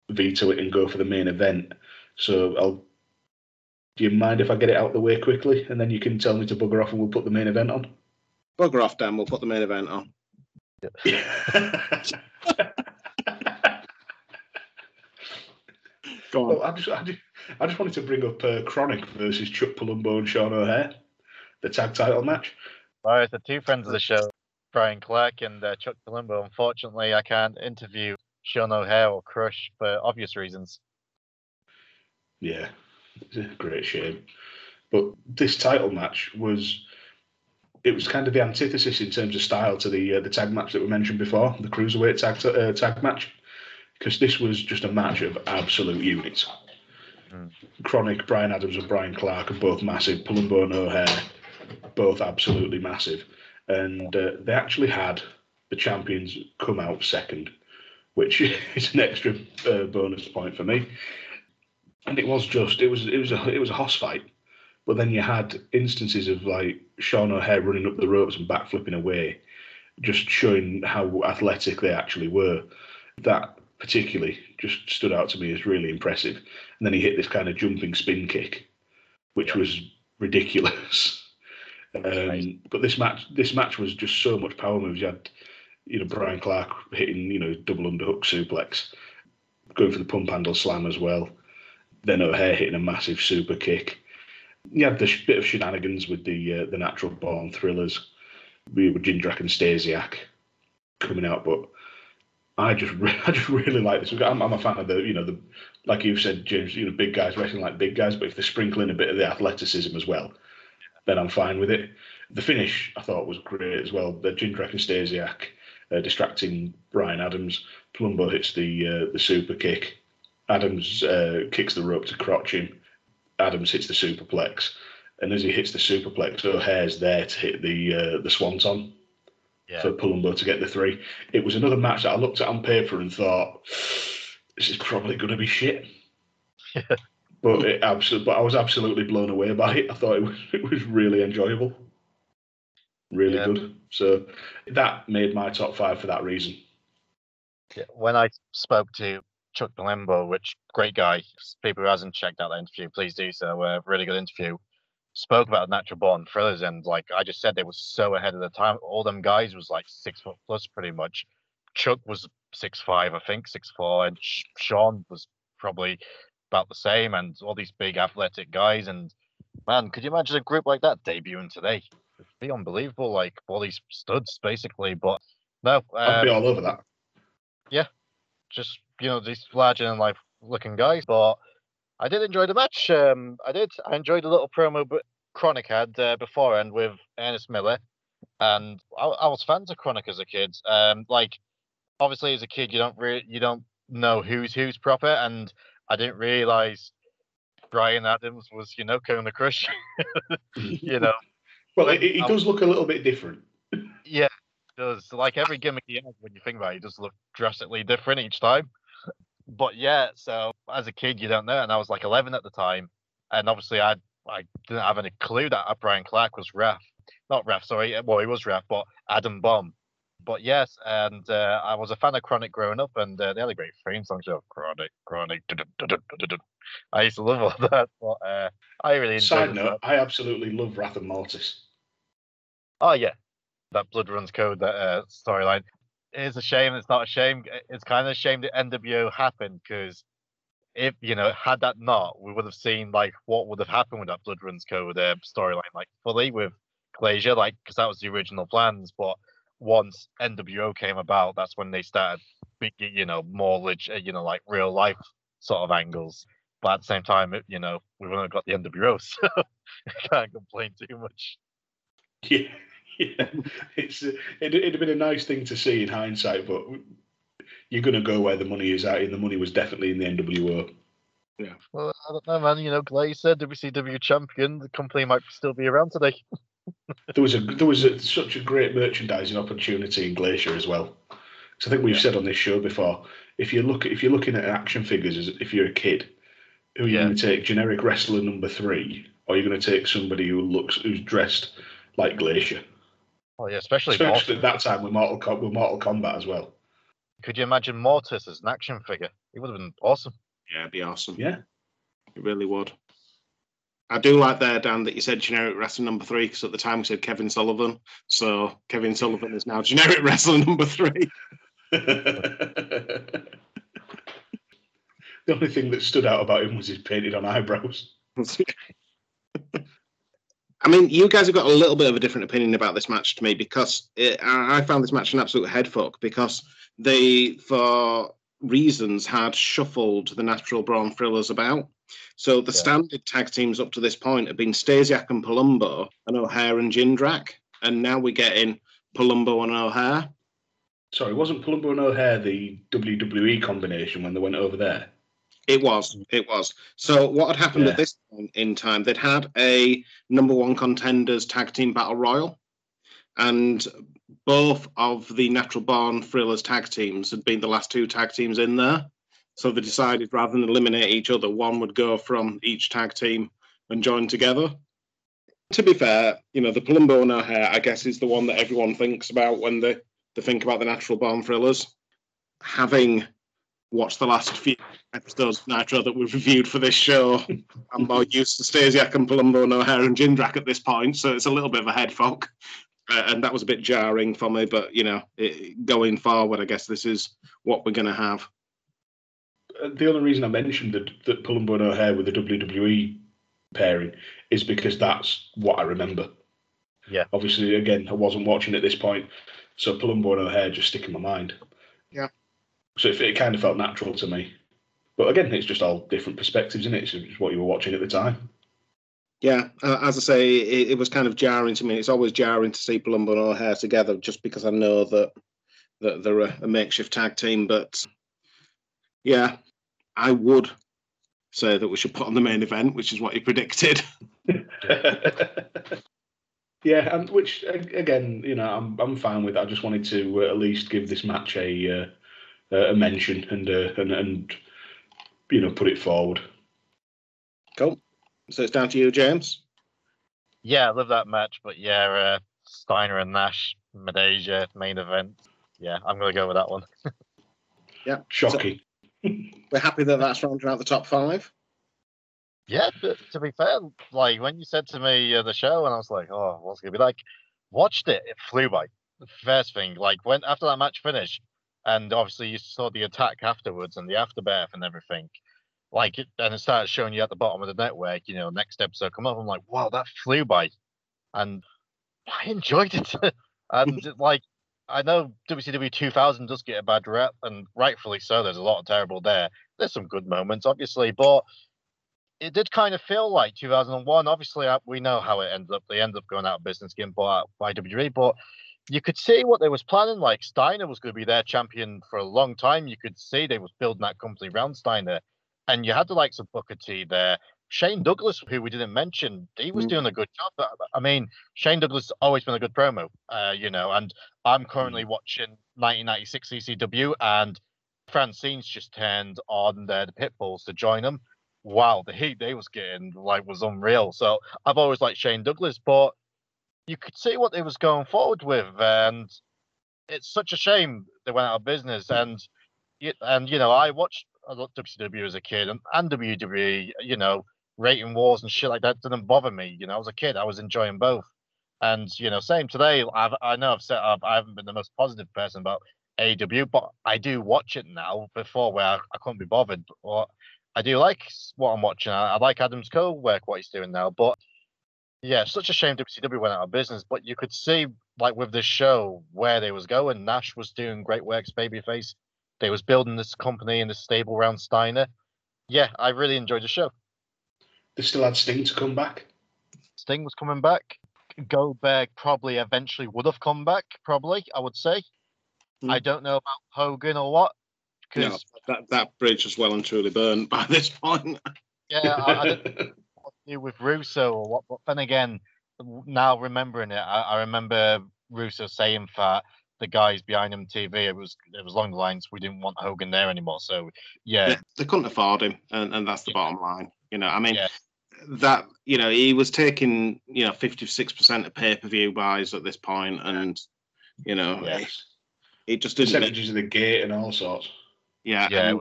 veto it and go for the main event. So I'll. Do you mind if I get it out of the way quickly, and then you can tell me to bugger off, and we'll put the main event on? Bugger off, Dan. We'll put the main event on. Go on. Well, I just, I just, I just wanted to bring up uh, KroniK versus Chuck Palumbo and Sean O'Haire, the tag title match. All right, the two friends of the show, Brian Clark and uh, Chuck Palumbo. Unfortunately, I can't interview Sean O'Haire or Crush for obvious reasons. Yeah, it's a great shame. But this title match was, it was kind of the antithesis in terms of style to the uh, the tag match that we mentioned before, the cruiserweight tag uh, tag match, because this was just a match of absolute units. KroniK, Brian Adams, and Brian Clark are both massive. Palumbo and O'Haire, both absolutely massive, and uh, they actually had the champions come out second, which is an extra uh, bonus point for me. And it was just it was it was a it was a hoss fight, but then you had instances of like Sean O'Haire running up the ropes and backflipping away, just showing how athletic they actually were. That particularly just stood out to me as really impressive. And then he hit this kind of jumping spin kick, which was ridiculous. Um, but this match, this match was just so much power moves. You had, you know, Brian Clark hitting, you know, double underhook suplex, going for the pump handle slam as well. Then O'Haire hitting a massive super kick. You had the bit of shenanigans with the uh, the natural born thrillers, We with Jindrak and Stasiak coming out, but I just re- I just really like this. I'm, I'm a fan of the you know the like you've said, James. You know, big guys wrestling like big guys, but if they sprinkle in a bit of the athleticism as well, then I'm fine with it. The finish I thought was great as well. The Jindrak and Stasiak uh, distracting Brian Adams. Palumbo hits the uh, the super kick. Adams uh, kicks the rope to crotch him. Adams hits the superplex, and as he hits the superplex, O'Haire's there to hit the uh, the swanton Yeah. for Palumbo to get the three. It was another match that I looked at on paper and thought, this is probably going to be shit. but it absolutely, but I was absolutely blown away by it. I thought it was it was really enjoyable, really Yeah. good. So that made my top five for that reason. Yeah, when I spoke to Chuck Palumbo, which great guy, people who hasn't checked out that interview, please do so. Uh, really good interview. Spoke about natural born thrillers, and like I just said, they were so ahead of the time. All them guys was like six foot plus, pretty much. Chuck was six five, I think, six four, and Sean was probably about the same. And all these big athletic guys, and man, could you imagine a group like that debuting today? It'd be unbelievable, like all these studs, basically. But no, I'd be um, all over that. yeah, just you know these larger than life looking guys. But I did enjoy the match. Um, I did. I enjoyed the little promo but KroniK had uh, beforehand with Ernest Miller, and I, I was fans of KroniK as a kid. Um, like obviously as a kid you don't really you don't know who's who's proper, and I didn't realize Brian Adams was you know Kona Crush. you know, Well, he, he does look a little bit different. yeah, it does like every gimmick he has when you think about it, he does look drastically different each time. But yeah, so as a kid you don't know, and I was like 11 at the time, and obviously I I didn't have any clue that Brian Clark was ref, not ref, sorry, well he was ref, but Adam Bomb. But yes, and uh, I was a fan of KroniK growing up, and uh, they had a great theme song, so KroniK, KroniK. I used to love all that. But uh, I really enjoyed Side note: I absolutely love Wrath and Mortis. Oh yeah, that Blood Runs Cold that uh, storyline. It is a shame. It's not a shame. It's kind of a shame that NWO happened because if you know had that not, we would have seen like what would have happened with that Blood Runs Cold uh, storyline like fully with Glacier, like because that was the original plans. But once NWO came about, that's when they started, you know, more legit, you know, like real life sort of angles. But at the same time, it, you know, we've only got the NWO, so I can't complain too much. Yeah, yeah. It's it, it'd have been a nice thing to see in hindsight, but you're going to go where the money is at, and the money was definitely in the NWO. Yeah. Well, I don't know, man. You know, Glacier, WCW champion, the company might still be around today. There was a there was a, such a great merchandising opportunity in Glacier as well. So I think we've said on this show before, if you look if you're looking at action figures as if you're a kid, who are you Yeah. going to take? Generic wrestler number three, or you're going to take somebody who looks who's dressed like Glacier? Oh yeah, especially, Especially at that time with Mortal Com- with Mortal Kombat as well. Could you imagine Mortis as an action figure? It would have been awesome. Yeah, it'd be awesome. Yeah. It really would. I do like there, Dan, that you said generic wrestler number three because at the time we said Kevin Sullivan. So Kevin Sullivan is now generic wrestler number three. the only thing that stood out about him was his painted on eyebrows. I mean, you guys have got a little bit of a different opinion about this match to me because it, I found this match an absolute headfuck because they, for reasons, had shuffled the natural born thrillers about. So the standard tag teams up to this point have been Stasiak and Palumbo and O'Haire and Jindrak, and now we're getting Palumbo and O'Haire. Sorry, wasn't Palumbo and O'Haire the WWE combination when they went over there? It was. It was. So what had happened Yeah. at this point in time? They'd had a number one contenders tag team battle royal, and both of the Natural Born Thrillers tag teams had been the last two tag teams in there. So they decided rather than eliminate each other, one would go from each tag team and join together. To be fair, you know, the Palumbo and O'Haire, I guess, is the one that everyone thinks about when they, they think about the Natural Born Thrillers. Having watched the last few episodes of Nitro that we've reviewed for this show, I'm more used to Stasiak and Palumbo and O'Haire and Jindrak at this point, so it's a little bit of a head fuck. Uh, and that was a bit jarring for me, but you know, it, going forward, I guess this is what we're going to have. Uh, The only reason I mentioned that, that Palumbo and O'Haire with the WWE pairing is because that's what I remember. Yeah. Obviously, again, I wasn't watching at this point, so Palumbo and O'Haire just stick in my mind. Yeah. So it, it kind of felt natural to me. But again, it's just all different perspectives, isn't it? It's what you were watching at the time. Yeah, uh, as I say, it, it was kind of jarring to me. It's always jarring to see Palumbo and O'Haire together, just because I know that that they're a, a makeshift tag team. But yeah, I would say that we should put on the main event, which is what you predicted. Yeah, and which again, you know, I'm I'm fine with. I just wanted to uh, at least give this match a uh, a mention and uh, and and you know put it forward. Cool. So it's down to you, James. Yeah, I love that match, but yeah, uh, Steiner and Nash, Midajah, main event. Yeah, I'm gonna go with that one. Yeah, shocking. We're happy that that's rounding out the top five. Yeah, but to be fair, like when you said to me uh, the show, and I was like, "Oh, what's it gonna be like?" Watched it; it flew by. The first thing, like when after that match finished, and obviously you saw the attack afterwards and the afterbirth and everything, like it, and it started showing you at the bottom of the network. You know, next episode come up. I'm like, "Wow, that flew by," and I enjoyed it. and like, I know WCW 2000 does get a bad rep, and rightfully so. There's a lot of terrible there. There's some good moments, obviously, but it did kind of feel like 2001. Obviously, uh, we know how it ended up. They ended up going out of business, getting bought out by WWE, but you could see what they was planning. Like Steiner was going to be their champion for a long time. You could see they was building that company around Steiner, and you had the likes of Booker T there. Shane Douglas, who we didn't mention, he was Mm. doing a good job. I mean, Shane Douglas has always been a good promo, uh, you know. And I'm currently watching 1996 ECW, and Francine's just turned on the, the Pitbulls to join them. Wow, the heat they was getting like was unreal. So I've always liked Shane Douglas, but you could see what they was going forward with, and it's such a shame they went out of business. Mm. And and you know, I watched I loved WCW as a kid and, and WWE, you know, rating wars and shit like that didn't bother me. You know, I was a kid, I was enjoying both. And you know, same today. I've, I know I've said I've, I haven't been the most positive person about AW, but I do watch it now. Before where I, I couldn't be bothered, but I do like what I'm watching. I, I like Adam Cole's work, what he's doing now. But yeah, such a shame WCW went out of business. But you could see, like with this show, where they was going. Nash was doing great works, babyface. They was building this company and this stable around Steiner. Yeah, I really enjoyed the show. They still had Sting to come back. Sting was coming back. Goldberg probably eventually would have come back. Probably, I would say. Hmm. I don't know about Hogan or what. No, Because that, that bridge was well and truly burned by this point. yeah, I, I don't know what to do with Russo or what. But then again, now remembering it, I, I remember Russo saying that the guys behind him TV, it was it was along the lines we didn't want Hogan there anymore. So yeah, they, they couldn't afford him, and, and that's the bottom line. You know, I mean, that you know he was taking you know fifty six percent of pay per view buys at this point, and you know it, it just didn't. Percentages of the gate and all sorts. Yeah, Yeah,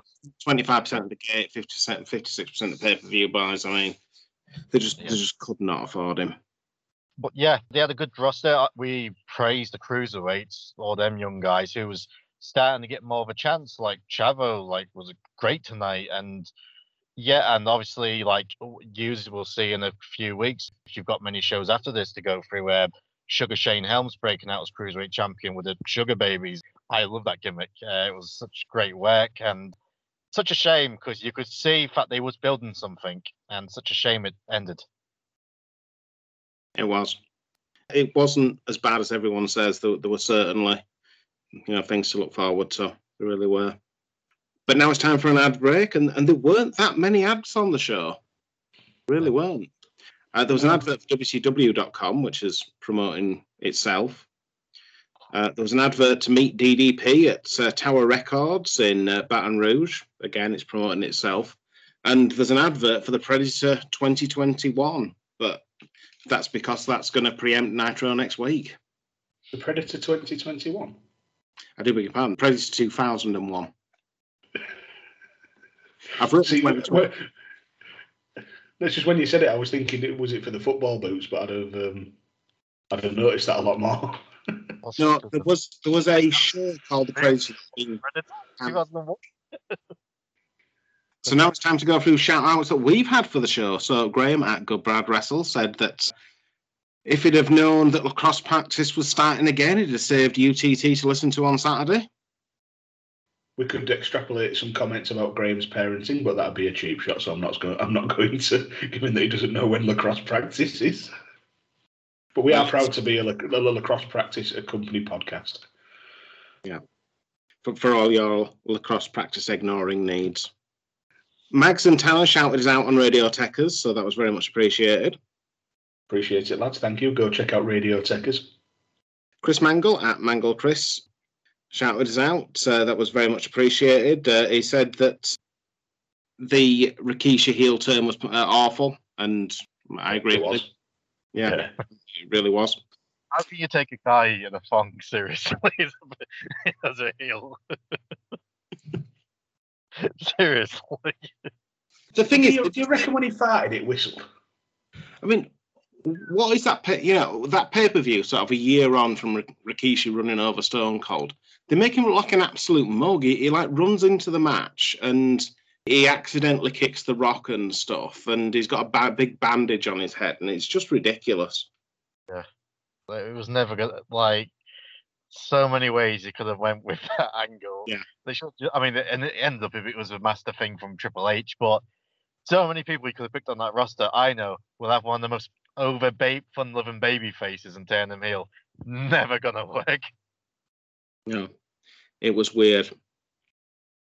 twenty five percent of the gate, fifty percent, 56 percent of pay per view buys. I mean, they just they just could not afford him. but yeah, they had a good roster. Uh, We praised the cruiserweights or them young guys who was starting to get more of a chance. Like Chavo, like was great tonight, and yeah, and obviously like users we'll see in a few weeks. If you've got many shows after this to go through, where Sugar Shane Helms breaking out as cruiserweight champion with the Sugar Babies. I love that gimmick. Uh, it was such great work and such a shame because you could see that they was building something, and such a shame it ended. It was. It wasn't as bad as everyone says. There, there were certainly, you know, things to look forward to. There really were. But now it's time for an ad break, and, and there weren't that many ads on the show. Really weren't. Uh, there was an advert for WCW.com, which is promoting itself. Uh, there was an advert to meet DDP at uh, Tower Records in uh, Baton Rouge. Again, it's promoting itself. And there's an advert for the Predator 2021, but that's because that's going to preempt Nitro next week. The Predator 2021. I do beg your pardon. Predator 2001. I've written See, when- well, that's just when you said it. I was thinking, it was it for the football boots? But I'd have, um, I'd have noticed that a lot more. No, there was there was a show called the Predator. Um, 2001. So now it's time to go through shout outs that we've had for the show. So Graham at Good Brad Wrestle said that if he'd have known that lacrosse practice was starting again, he'd have saved UTT to listen to on Saturday. We could extrapolate some comments about Graham's parenting, but that'd be a cheap shot. So I'm not going. I'm not going to, given that he doesn't know when lacrosse practice is. But we are proud to be a, a lacrosse practice company podcast. Yeah. For, for all your lacrosse practice ignoring needs. Mags and Tanner shouted us out on Radio Techers, so that was very much appreciated. Appreciate it, lads. Thank you. Go check out Radio Techers. Chris Mangle at Mangle Chris shouted us out. Uh, that was very much appreciated. Uh, he said that the Rikishi heel turn was uh, awful, and I agree It with was. it. Yeah, it really was. How can you take a guy in a funk seriously as a heel? Seriously. The thing is, do you reckon when he farted, it whistled? I mean, what is that? Pay, you know, that pay per view, sort of a year on from Rik- Rikishi running over Stone Cold. They make him look like an absolute mug. He, he like runs into the match and he accidentally kicks the rock and stuff, and he's got a ba- big bandage on his head, and it's just ridiculous. Like, it was never gonna like so many ways you could have went with that angle. Yeah. They should I mean and it ended up if it was a master thing from Triple H, but so many people you could have picked on that roster, I know, will have one of the most over fun loving baby faces and turn them heel. Never gonna work. No, it was weird.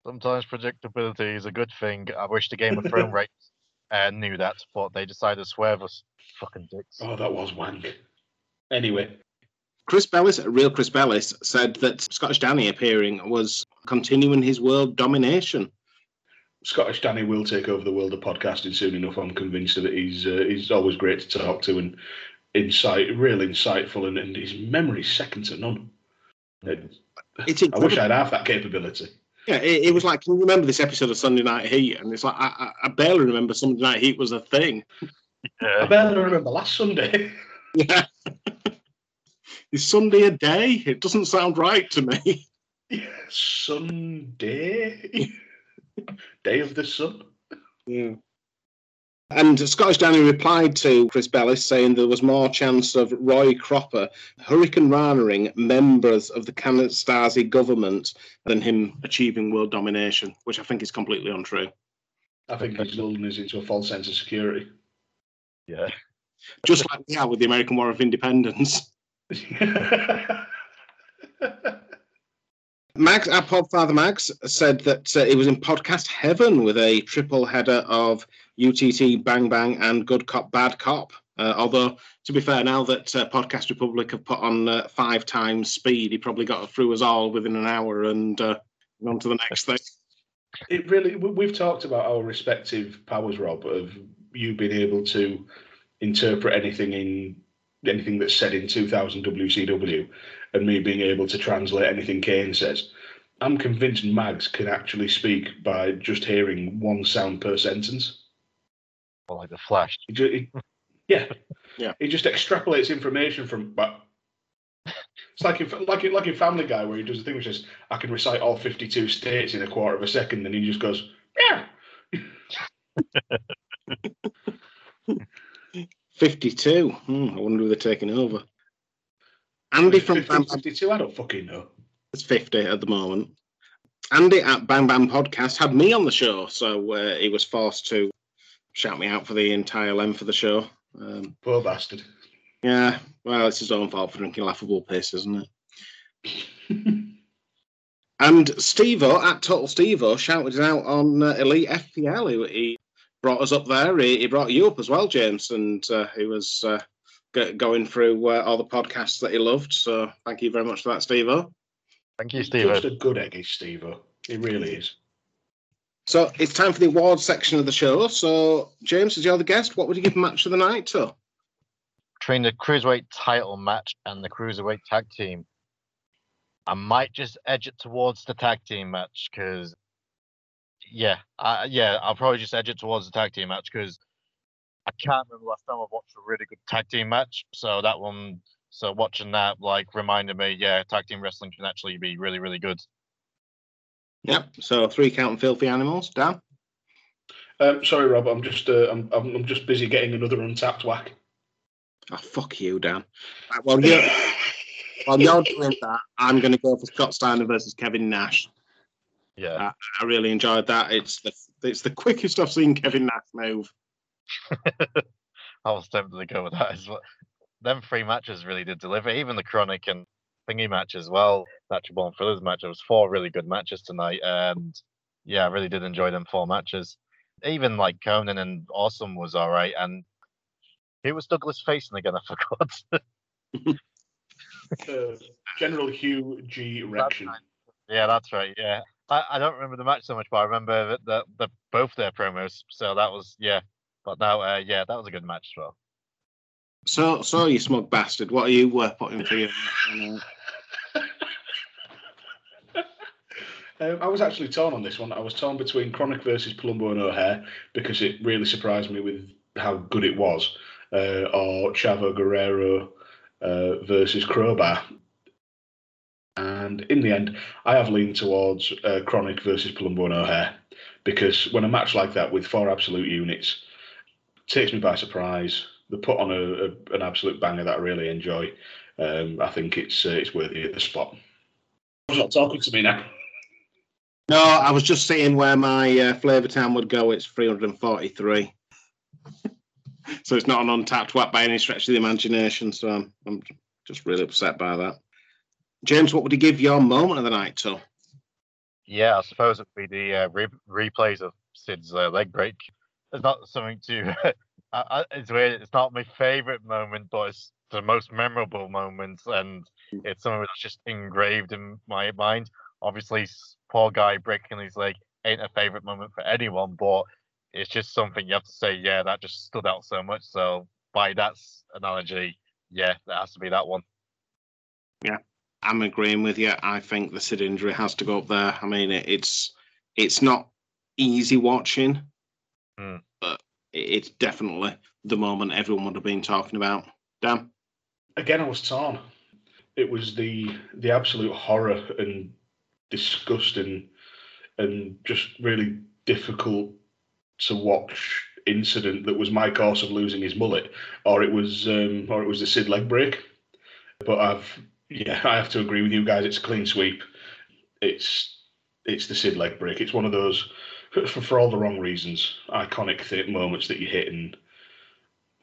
Sometimes predictability is a good thing. I wish the Game of Thrones rates uh, knew that, but they decided to swerve us. Fucking dicks. Oh, that was wank. Anyway, Chris Bellis, real Chris Bellis, said that Scottish Danny appearing was continuing his world domination. Scottish Danny will take over the world of podcasting soon enough. I'm convinced of it. He's uh, he's always great to talk to and insight, real insightful, and, and his memory's second to none. It's I wish. I'd have that capability. Yeah, it, it was like, can you remember this episode of Sunday Night Heat? And it's like, I, I, I barely remember Sunday Night Heat was a thing. I barely remember last Sunday. Yeah. Is Sunday a day? It doesn't sound right to me. Sunday, day of the sun. Yeah. And Scottish Danny replied to Chris Bellis saying there was more chance of Roy Cropper hurricane ranering members of the Kanastasi government than him achieving world domination, which I think is completely untrue. I think he's lulling us into a false sense of security. Yeah. Just like we are with the American War of Independence. Max, our podfather Max, said that uh, it was in podcast heaven with a triple header of UTT Bang Bang and Good Cop Bad Cop. Uh, although, to be fair, now that uh, Podcast Republic have put on uh, five times speed, he probably got through us all within an hour and uh, on to the next thing. It really, we've talked about our respective powers, Rob, of you being able to interpret anything in anything that's said in 2000 WCW and me being able to translate anything Kane says. I'm convinced Mags can actually speak by just hearing one sound per sentence. Well, like the Flash. He ju- he- yeah, Yeah. He just extrapolates information from. But it's like in, like in, like in Family Guy where he does the thing which is I can recite all 52 states in a quarter of a second, and he just goes, yeah. 52. Hmm, I wonder who they're taking over. Andy from 50, Bam Bam 52, I don't fucking know. It's 50 at the moment. Andy at Bam Bam Podcast had me on the show, so uh, he was forced to shout me out for the entire length of the show. Um, Poor bastard. yeah, well, it's his own fault for drinking laughable piss, isn't it? and Stevo at Total Stevo shouted it out on uh, Elite FPL. He, he brought us up there. He, he brought you up as well, James, and uh, he was uh, go- going through uh, all the podcasts that he loved. So thank you very much for that, Stevo. Thank you, Just Steve. a good egg, is Steve-O. He really is. So it's time for the awards section of the show. So, James, as you're the guest, what would you give match of the night to? Between the cruiserweight title match and the cruiserweight tag team, I might just edge it towards the tag team match because, yeah, I, yeah, I'll probably just edge it towards the tag team match because I can't remember last time I watched a really good tag team match. So that one, so watching that like reminded me, yeah, tag team wrestling can actually be really, really good. Yep. So three count and filthy animals. Dan. Um, sorry, Rob. I'm just uh, I'm, I'm I'm just busy getting another Untappd whack. Oh, fuck you, Dan. Right, well, you're, while you're doing that, I'm going to go for Scott Steiner versus Kevin Nash. Yeah. I, I really enjoyed that. It's the it's the quickest I've seen Kevin Nash move. I was tempted to go with that as well. Them three matches really did deliver. Even the KroniK and Thingy match as well. Natural Born Thrillers match. It was four really good matches tonight, and yeah, I really did enjoy them four matches. Even like Konnan and Awesome was all right, and who was Douglas facing again? I forgot. Uh, General Hugh G. Rection. yeah, that's right. Yeah, I, I don't remember the match so much, but I remember that the, the both their promos. So that was yeah. But now, uh, yeah, that was a good match as well. So, so you smug bastard. What are you uh, putting for you? Um, I was actually torn on this one. I was torn between KroniK versus Palumbo and O'Haire because it really surprised me with how good it was, uh, or Chavo Guerrero uh, versus Crowbar. And in the end, I have leaned towards uh, KroniK versus Palumbo and O'Haire because when a match like that with four absolute units takes me by surprise, they put on a, a, an absolute banger that I really enjoy. Um, I think it's uh, it's worthy of the spot. He's not talking to me now. No, I was just seeing where my uh, Flavor Town would go. It's 343. so it's not an Untappd whack by any stretch of the imagination. So I'm, I'm just really upset by that. James, what would you give your moment of the night to? Yeah, I suppose it'd be the uh, re- replays of Sid's uh, leg break. It's not something to. I, I, it's weird. It's not my favorite moment, but it's the most memorable moment, and it's something that's just engraved in my mind. Obviously, poor guy breaking his leg ain't a favorite moment for anyone, but it's just something you have to say. Yeah, that just stood out so much. So by that analogy, yeah, that has to be that one. Yeah. I'm agreeing with you. I think the Sid injury has to go up there. I mean, it, it's it's not easy watching, Mm. but it, it's definitely the moment everyone would have been talking about. Dan, Again, I was torn. It was the the absolute horror and disgusting and just really difficult to watch incident that was my cause of losing his mullet, or it was um, or it was the Sid leg break. But I've yeah, I have to agree with you guys. It's a clean sweep. It's it's the Sid leg break. It's one of those for, for all the wrong reasons, iconic th- moments that you hit, and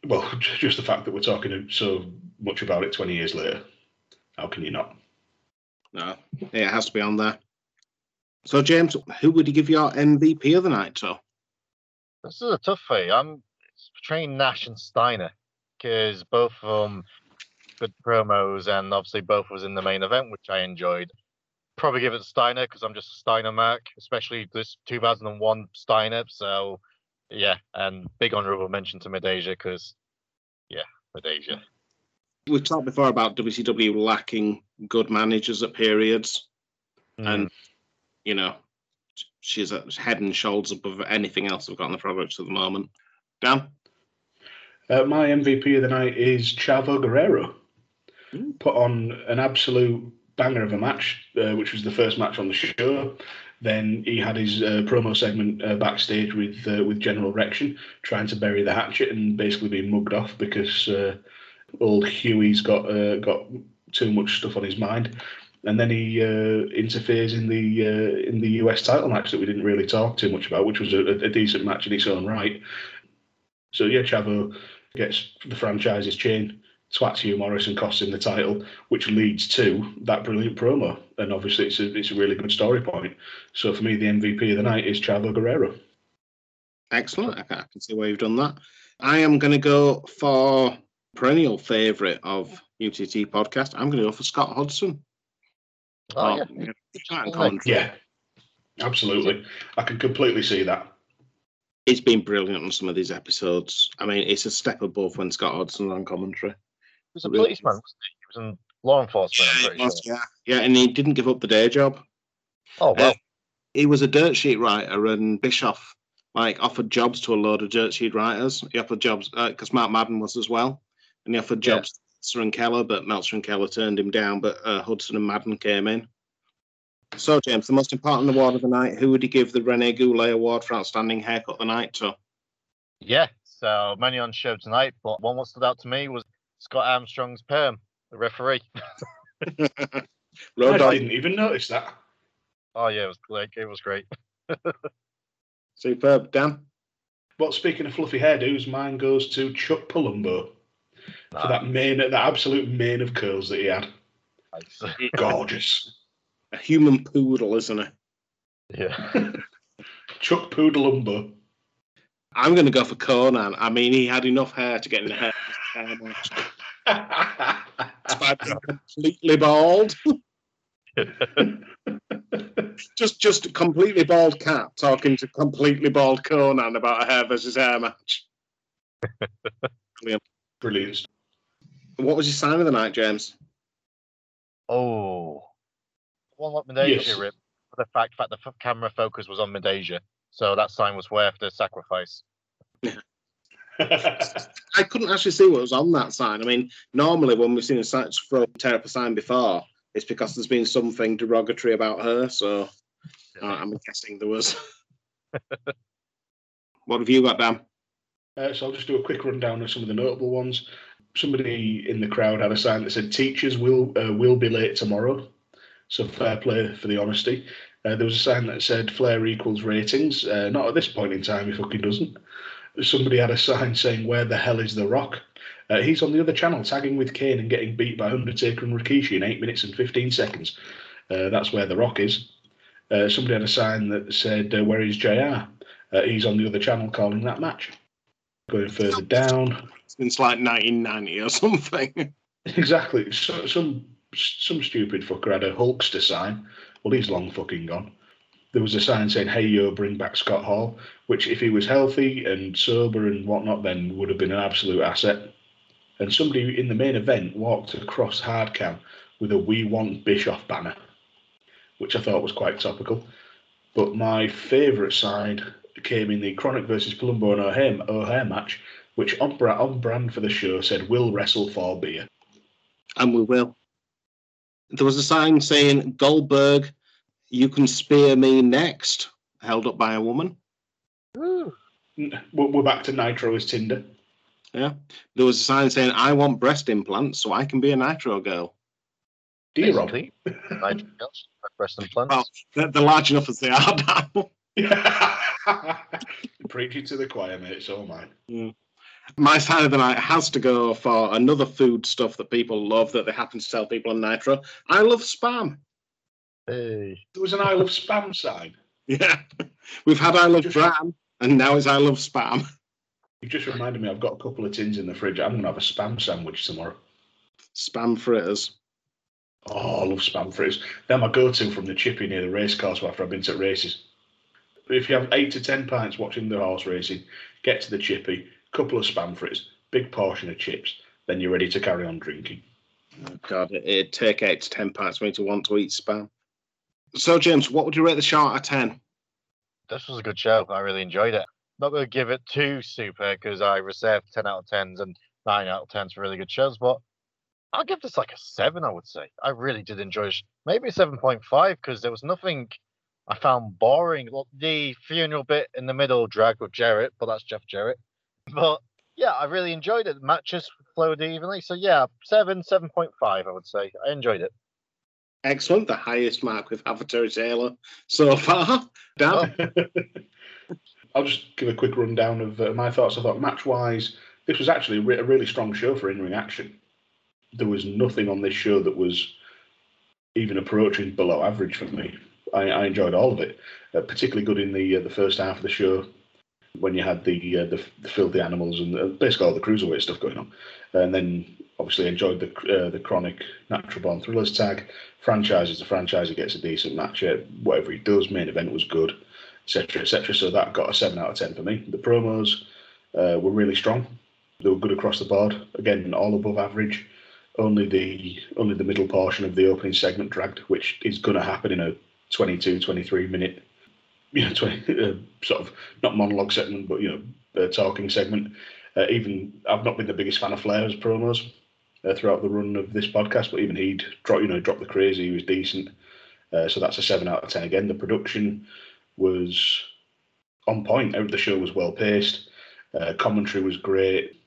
well, just the fact that we're talking so much about it twenty years later. How can you not? no, it has to be on there. So, James, who would you give your MVP of the night to? This is a tough thing. I'm between Nash and Steiner because both of them good promos and obviously both was in the main event, which I enjoyed. Probably give it to Steiner because I'm just a Steiner mark, especially this 2001 Steiner. So yeah, and big honorable mention to Midajah because yeah, Midajah. We've talked before about WCW lacking good managers at periods, and you know, she's at head and shoulders above anything else we've got in the products at the moment. Dan, Uh, my MVP of the night is Chavo Guerrero. Put on an absolute banger of a match, uh, which was the first match on the show. Then he had his uh, promo segment uh, backstage with uh, with General Rection, trying to bury the hatchet and basically being mugged off because uh, old Huey's got uh, got too much stuff on his mind. And then he interferes in the in the US title match that we didn't really talk too much about, which was a, a decent match in its own right. So yeah, Chavo gets the franchise's chain, swats Hugh Morris and costs him the title, which leads to that brilliant promo. And obviously, it's a it's a really good story point. So for me, the MVP of the night is Chavo Guerrero. excellent. I can, I can see why you've done that. I am going to go for perennial favourite of UTT podcast. I'm going to go for Scott Hudson. Oh, Oh, yeah. Can't control. Yeah, absolutely. I can completely see that. It's been brilliant on some of these episodes. I mean, it's a step above when Scott Hudson's on commentary. He was a policeman, wasn't he? He was in law enforcement, I'm Yeah, was, sure. yeah, yeah, and he didn't give up the day job. Oh well. Uh, he was a dirt sheet writer, and Bischoff like offered jobs to a load of dirt sheet writers. He offered jobs because Mark Madden was as well, and he offered Yeah. jobs to Meltzer and Keller, but Meltzer and Keller turned him down. But uh, Hudson and Madden came in. So, James, the most important award of the night. Who would you give the Rene Goulet Award for outstanding haircut of the night to? Yeah, so many on show tonight, but one what stood out to me was Scott Armstrong's perm, the referee. Road I didn't even notice that. Oh yeah, it was like it was great. superb. Dan, But speaking of fluffy hairdos, mine goes to Chuck Palumbo for that mane, that absolute mane of curls that he had. Nice. Gorgeous. a human poodle, isn't it? Yeah. Chuck Poodleumbo. I'm going to go for Konnan. I mean, he had enough hair to get in the hair. Hair match. Despite being completely bald. just just a completely bald cat talking to completely bald Konnan about a hair versus hair match. Brilliant. What was your sign of the night, James? Oh, one like Midajah Yes. rip for the fact that the f- camera focus was on Midajah, so that sign was worth the sacrifice. I couldn't actually see what was on that sign. I mean, normally when we've seen a sign throw tear up a sign before, it's because there's been something derogatory about her. So uh, I'm guessing there was. what have you got, Dan? Uh, so I'll just do a quick rundown of some of the notable ones. Somebody in the crowd had a sign that said "Teachers will uh, will be late tomorrow." So fair play for the honesty. Uh, there was a sign that said "Flair equals ratings." Uh, not at this point in time, he fucking doesn't. Somebody had a sign saying "Where the hell is the Rock?" Uh, he's on the other channel tagging with Kane and getting beat by Undertaker and Rikishi in eight minutes and fifteen seconds. Uh, that's where the Rock is. Uh, somebody had a sign that said uh, "Where is Jr." Uh, he's on the other channel calling that match. Going further down, Since like 1990 or something. exactly. So, some some stupid fucker had a Hulkster sign. Well, he's long fucking gone. There was a sign saying, "Hey yo, bring back Scott Hall," which, if he was healthy and sober and whatnot, then would have been an absolute asset. And somebody in the main event walked across hard cam, with a "We Want Bischoff" banner, which I thought was quite topical. But my favourite side came in the KroniK versus Palumbo and O'Haire, O'Haire match, which on, on brand for the show said, "We'll wrestle for beer." And we will. There was a sign saying Goldberg, you can spear me next, held up by a woman. N- We're we're back to Nitro as Tinder. Yeah. There was a sign saying, I want breast implants so I can be a Nitro girl. Do you, Rob? Nitro girls, breast implants. Well, they're, they're large enough as they are now. Preach it to the choir, mate. It's all mine. My side of the night has to go for another food stuff that people love that they happen to tell people on Nitro. I love spam. Hey. There was an I love spam sign. Yeah. We've had I love bran, and now it's I love spam. You just reminded me. I've got a couple of tins in the fridge. I'm gonna have a spam sandwich tomorrow. Spam fritters. Oh, I love spam fritters. They're my go-to from the chippy near the race course after I've been to races. If you have eight to ten pints watching the horse racing, get to the chippy, couple of spam fritters, big portion of chips, then you're ready to carry on drinking. Oh, God, it- it'd take eight to ten pints for me to want to eat spam. So, James, what would you rate the show out of 10? This was a good show. I really enjoyed it. Not going to give it too super because I reserved 10 out of 10s and 9 out of 10s for really good shows, but I'll give this like a 7, I would say. I really did enjoy it. Maybe 7.5 because there was nothing I found boring. Well, the funeral bit in the middle dragged with Jarrett, but that's Jeff Jarrett. But yeah, I really enjoyed it. The matches flowed evenly. So yeah, 7, 7.5, I would say. I enjoyed it. Excellent. The highest mark we've Taylor so far. Dan? I'll just give a quick rundown of uh, my thoughts. I thought match-wise, this was actually a, re- a really strong show for in-ring action. There was nothing on this show that was even approaching below average for me. I, I enjoyed all of it, uh, particularly good in the uh, the first half of the show when you had the uh, the, the filthy animals and uh, basically all the cruiserweight stuff going on, and then obviously enjoyed the uh, the KroniK natural born thrillers tag. Franchise is a franchise; he gets a decent match. Uh, whatever he does, main event was good, etc. etc. So that got a seven out of ten for me. The promos uh, were really strong. They were good across the board. Again, all above average. Only the only the middle portion of the opening segment dragged, which is going to happen in a 22, 23 minute, you know, 20, uh, sort of not monologue segment, but you know, uh, talking segment. Uh, even I've not been the biggest fan of Flair's promos uh, throughout the run of this podcast, but even he'd drop, you know, drop the crazy. He was decent. Uh, so that's a seven out of ten. Again, the production was on point. The show was well paced. Uh, commentary was great.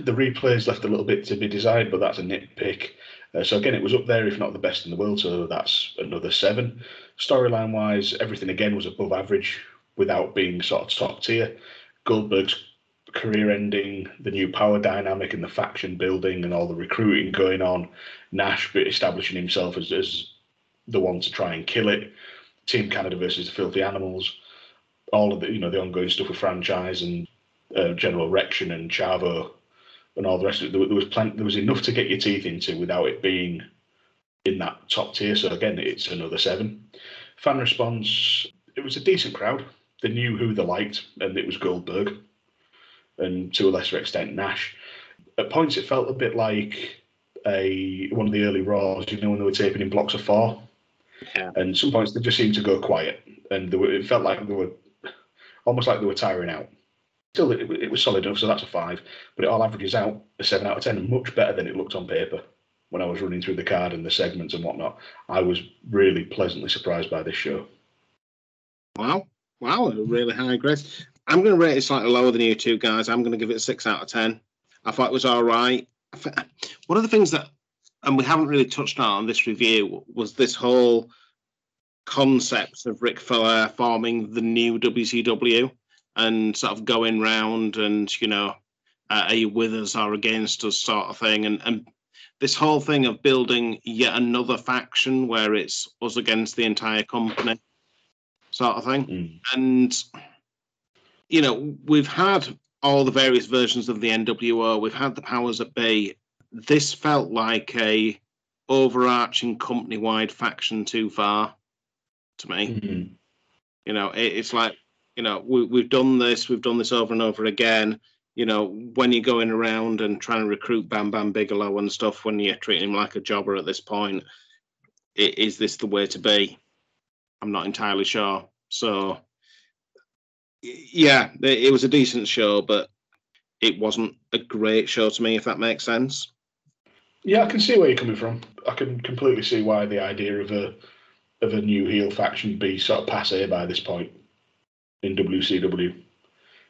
The replays left a little bit to be desired, but that's a nitpick. Uh, so again, it was up there, if not the best in the world. So that's another seven. Storyline wise, everything again was above average without being sort of top tier. Goldberg's career ending, the new power dynamic and the faction building and all the recruiting going on. Nash establishing himself as, as the one to try and kill it. Team Canada versus the Filthy Animals. All of the you know the ongoing stuff with franchise and uh, General Rection and Chavo and all the rest of it. There, there was plenty, there was enough to get your teeth into without it being in that top tier. So again, it's another seven. Fan response. It was a decent crowd. They knew who they liked, and it was Goldberg, and to a lesser extent Nash. At points, it felt a bit like a one of the early Raws. You know when they were taping in blocks of four, Yeah. and some points they just seemed to go quiet, and they were, it felt like they were almost like they were tiring out. Still, it, it was solid enough, so that's a five. But it all averages out a seven out of ten, and much better than it looked on paper when I was running through the card and the segments and whatnot. I was really pleasantly surprised by this show. Wow. Wow. a Really high grade. I'm going to rate it slightly lower than you two guys. I'm going to give it a six out of 10. I thought it was all right. One of the things that, and we haven't really touched on on this review, was this whole concept of Ric Flair forming the new WCW and sort of going round and, you know, uh, are you with us or against us sort of thing. And, and this whole thing of building yet another faction where it's us against the entire company sort of thing. And you know, we've had all the various versions of the NWO. We've had the powers that be. This felt like a overarching company-wide faction too far to me. Mm-hmm. You know, it, it's like you know we, we've done this, we've done this over and over again. you know, when you're going around and trying to recruit Bam Bam Bigelow and stuff, when you're treating him like a jobber at this point, i- is this the way to be? I'm not entirely sure. So, yeah, it was a decent show, but it wasn't a great show to me, if that makes sense. Yeah, I can see where you're coming from. I can completely see why the idea of a of a new heel faction be sort of passe by this point in WCW,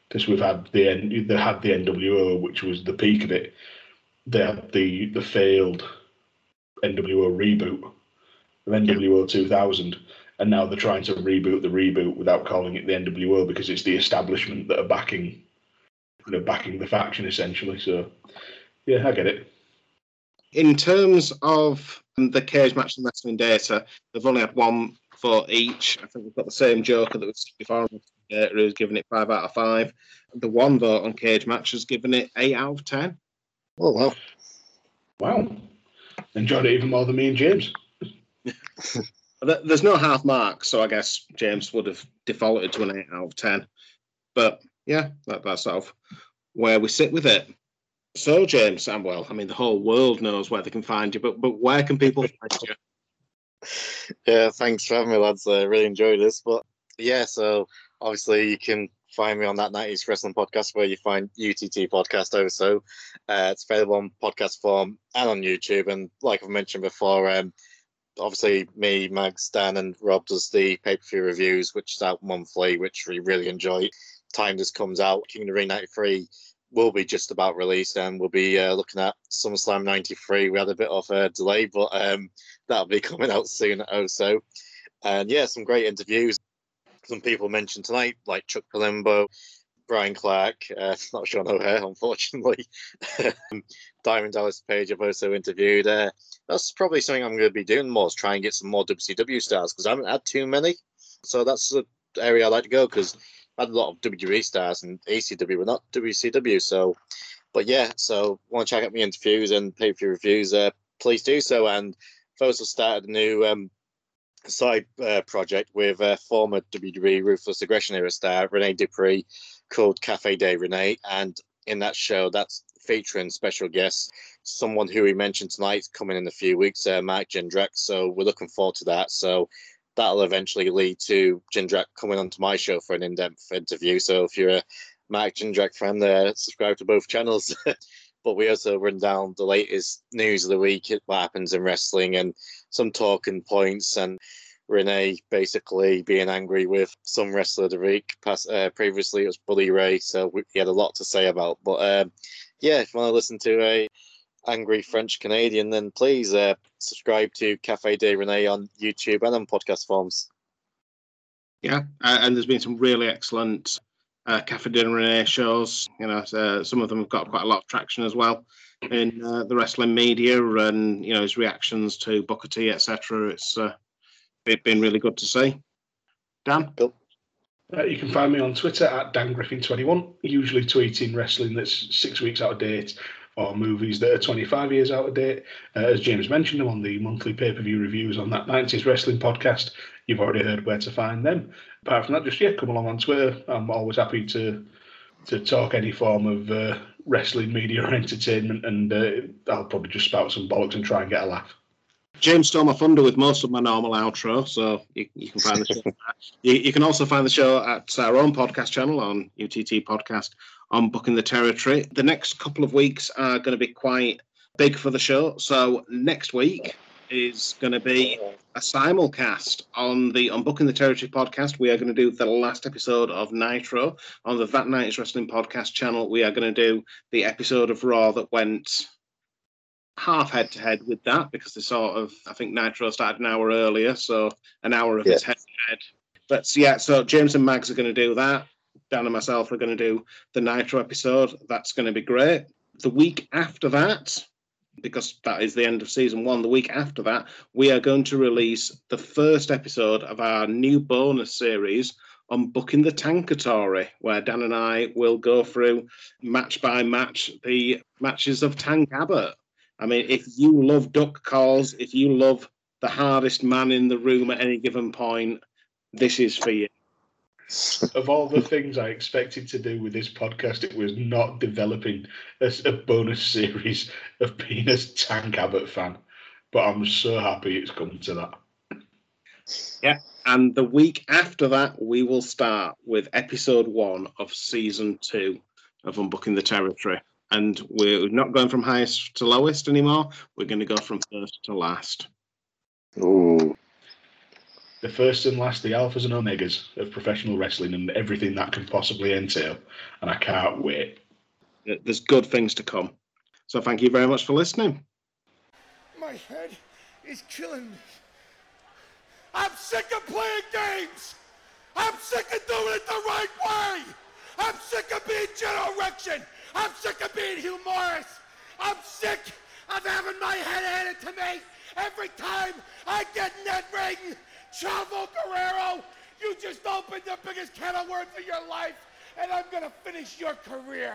because we've had the they had the NWO, which was the peak of it. They had the the failed NWO reboot of NWO 2000, and now they're trying to reboot the reboot without calling it the NWO because it's the establishment that are backing, you know, backing the faction essentially. So, yeah, I get it. In terms of the cage match and wrestling data, they've only had one for each. I think we've got the same Joker that was before data who's given it five out of five. The one vote on cage match has given it eight out of ten. Oh wow. Wow. Enjoyed it even more than me and James. Th- There's no half mark, so I guess James would have defaulted to an eight out of ten. But yeah, that, that's sort of where we sit with it. So James, and well, I mean the whole world knows where they can find you, but but where can people find you? Yeah, thanks for having me, lads. I really enjoyed this. But yeah, so obviously you can find me on that 90s Wrestling podcast where you find UTT podcast also. Uh, it's available on podcast form and on YouTube. And like I've mentioned before, um, obviously me, Mags, Dan, and Rob does the pay per view reviews, which is out monthly, which we really enjoy. Time this comes out, King of the Ring 93 will be just about released and we'll be uh, looking at SummerSlam 93. We had a bit of a delay, but um, that'll be coming out soon also. And yeah, some great interviews. Some people mentioned tonight, like Chuck Palumbo, Brian Clark, uh, not Sean O'Haire, unfortunately. Diamond Dallas Page, I've also interviewed. Uh, that's probably something I'm going to be doing more, is try and get some more WCW stars because I haven't had too many. So that's the area I like to go because I had a lot of WWE stars and ACW, but not WCW. So, but yeah, so want to check out my interviews and pay for view reviews? Uh, please do so. And I've also started a new um, side uh, project with uh, former WWE Ruthless Aggression era star Renee Dupree called Cafe de Renee. And in that show, that's featuring special guests, someone who we mentioned tonight coming in a few weeks, uh, Mark Jindrak. So we're looking forward to that. So that'll eventually lead to Jindrak coming onto my show for an in-depth interview. So if you're a Mark Jindrak fan, there, subscribe to both channels. but we also run down the latest news of the week, what happens in wrestling, and some talking points. And Renee basically being angry with some wrestler of the week. Past, uh, previously, it was Bully Ray, so we, he had a lot to say about. But um, yeah, if you want to listen to a angry French Canadian, then please uh, subscribe to Cafe de Renee on YouTube and on podcast forms. Yeah, uh, and there's been some really excellent uh, Cafe de Renee shows. You know, uh, some of them have got quite a lot of traction as well in uh, the wrestling media, and you know his reactions to Booker T, etc. It's uh, it's been really good to see. Dan, Uh, you can find me on Twitter at Dan Griffin21, usually tweeting wrestling that's six weeks out of date or movies that are 25 years out of date. Uh, as James mentioned, I'm on the monthly pay per view reviews on that 90s Wrestling podcast. You've already heard where to find them. Apart from that, just yeah, come along on Twitter. I'm always happy to to talk any form of uh, wrestling media or entertainment, and uh, I'll probably just spout some bollocks and try and get a laugh. James stole my thunder with most of my normal outro, so you, you can find the show. you, you can also find the show at our own podcast channel on UTT Podcast on Booking the Territory. The next couple of weeks are going to be quite big for the show. So next week is going to be a simulcast on the on Booking the Territory podcast. We are going to do the last episode of Nitro on the That 90s Wrestling podcast channel. We are going to do the episode of Raw that went half head to head with that because they sort of I think Nitro started an hour earlier, so an hour of Yeah. its head to head. But yeah, so James and Mags are going to do that. Dan and myself are going to do the Nitro episode. That's going to be great. The week after that, because that is the end of season one, the week after that, we are going to release the first episode of our new bonus series on booking the Tankatory, where Dan and I will go through match by match the matches of Tank Abbott. I mean, if you love duck calls, if you love the hardest man in the room at any given point, this is for you. of all the things I expected to do with this podcast, it was not developing as a bonus series of being a Tank Abbott fan. But I'm so happy it's come to that. Yeah. And the week after that, we will start with episode one of season two of Unbooking the Territory. And we're not going from highest to lowest anymore. We're going to go from first to last. Ooh. The first and last, the alphas and omegas of professional wrestling and everything that can possibly entail. And I can't wait. There's good things to come. So thank you very much for listening. My head is killing me. I'm sick of playing games. I'm sick of doing it the right way. I'm sick of being General Erection. I'm sick of being Hugh Morris. I'm sick of having my head handed to me every time I get in that ring. Chavo Guerrero, you just opened the biggest can of worms of your life, and I'm gonna finish your career.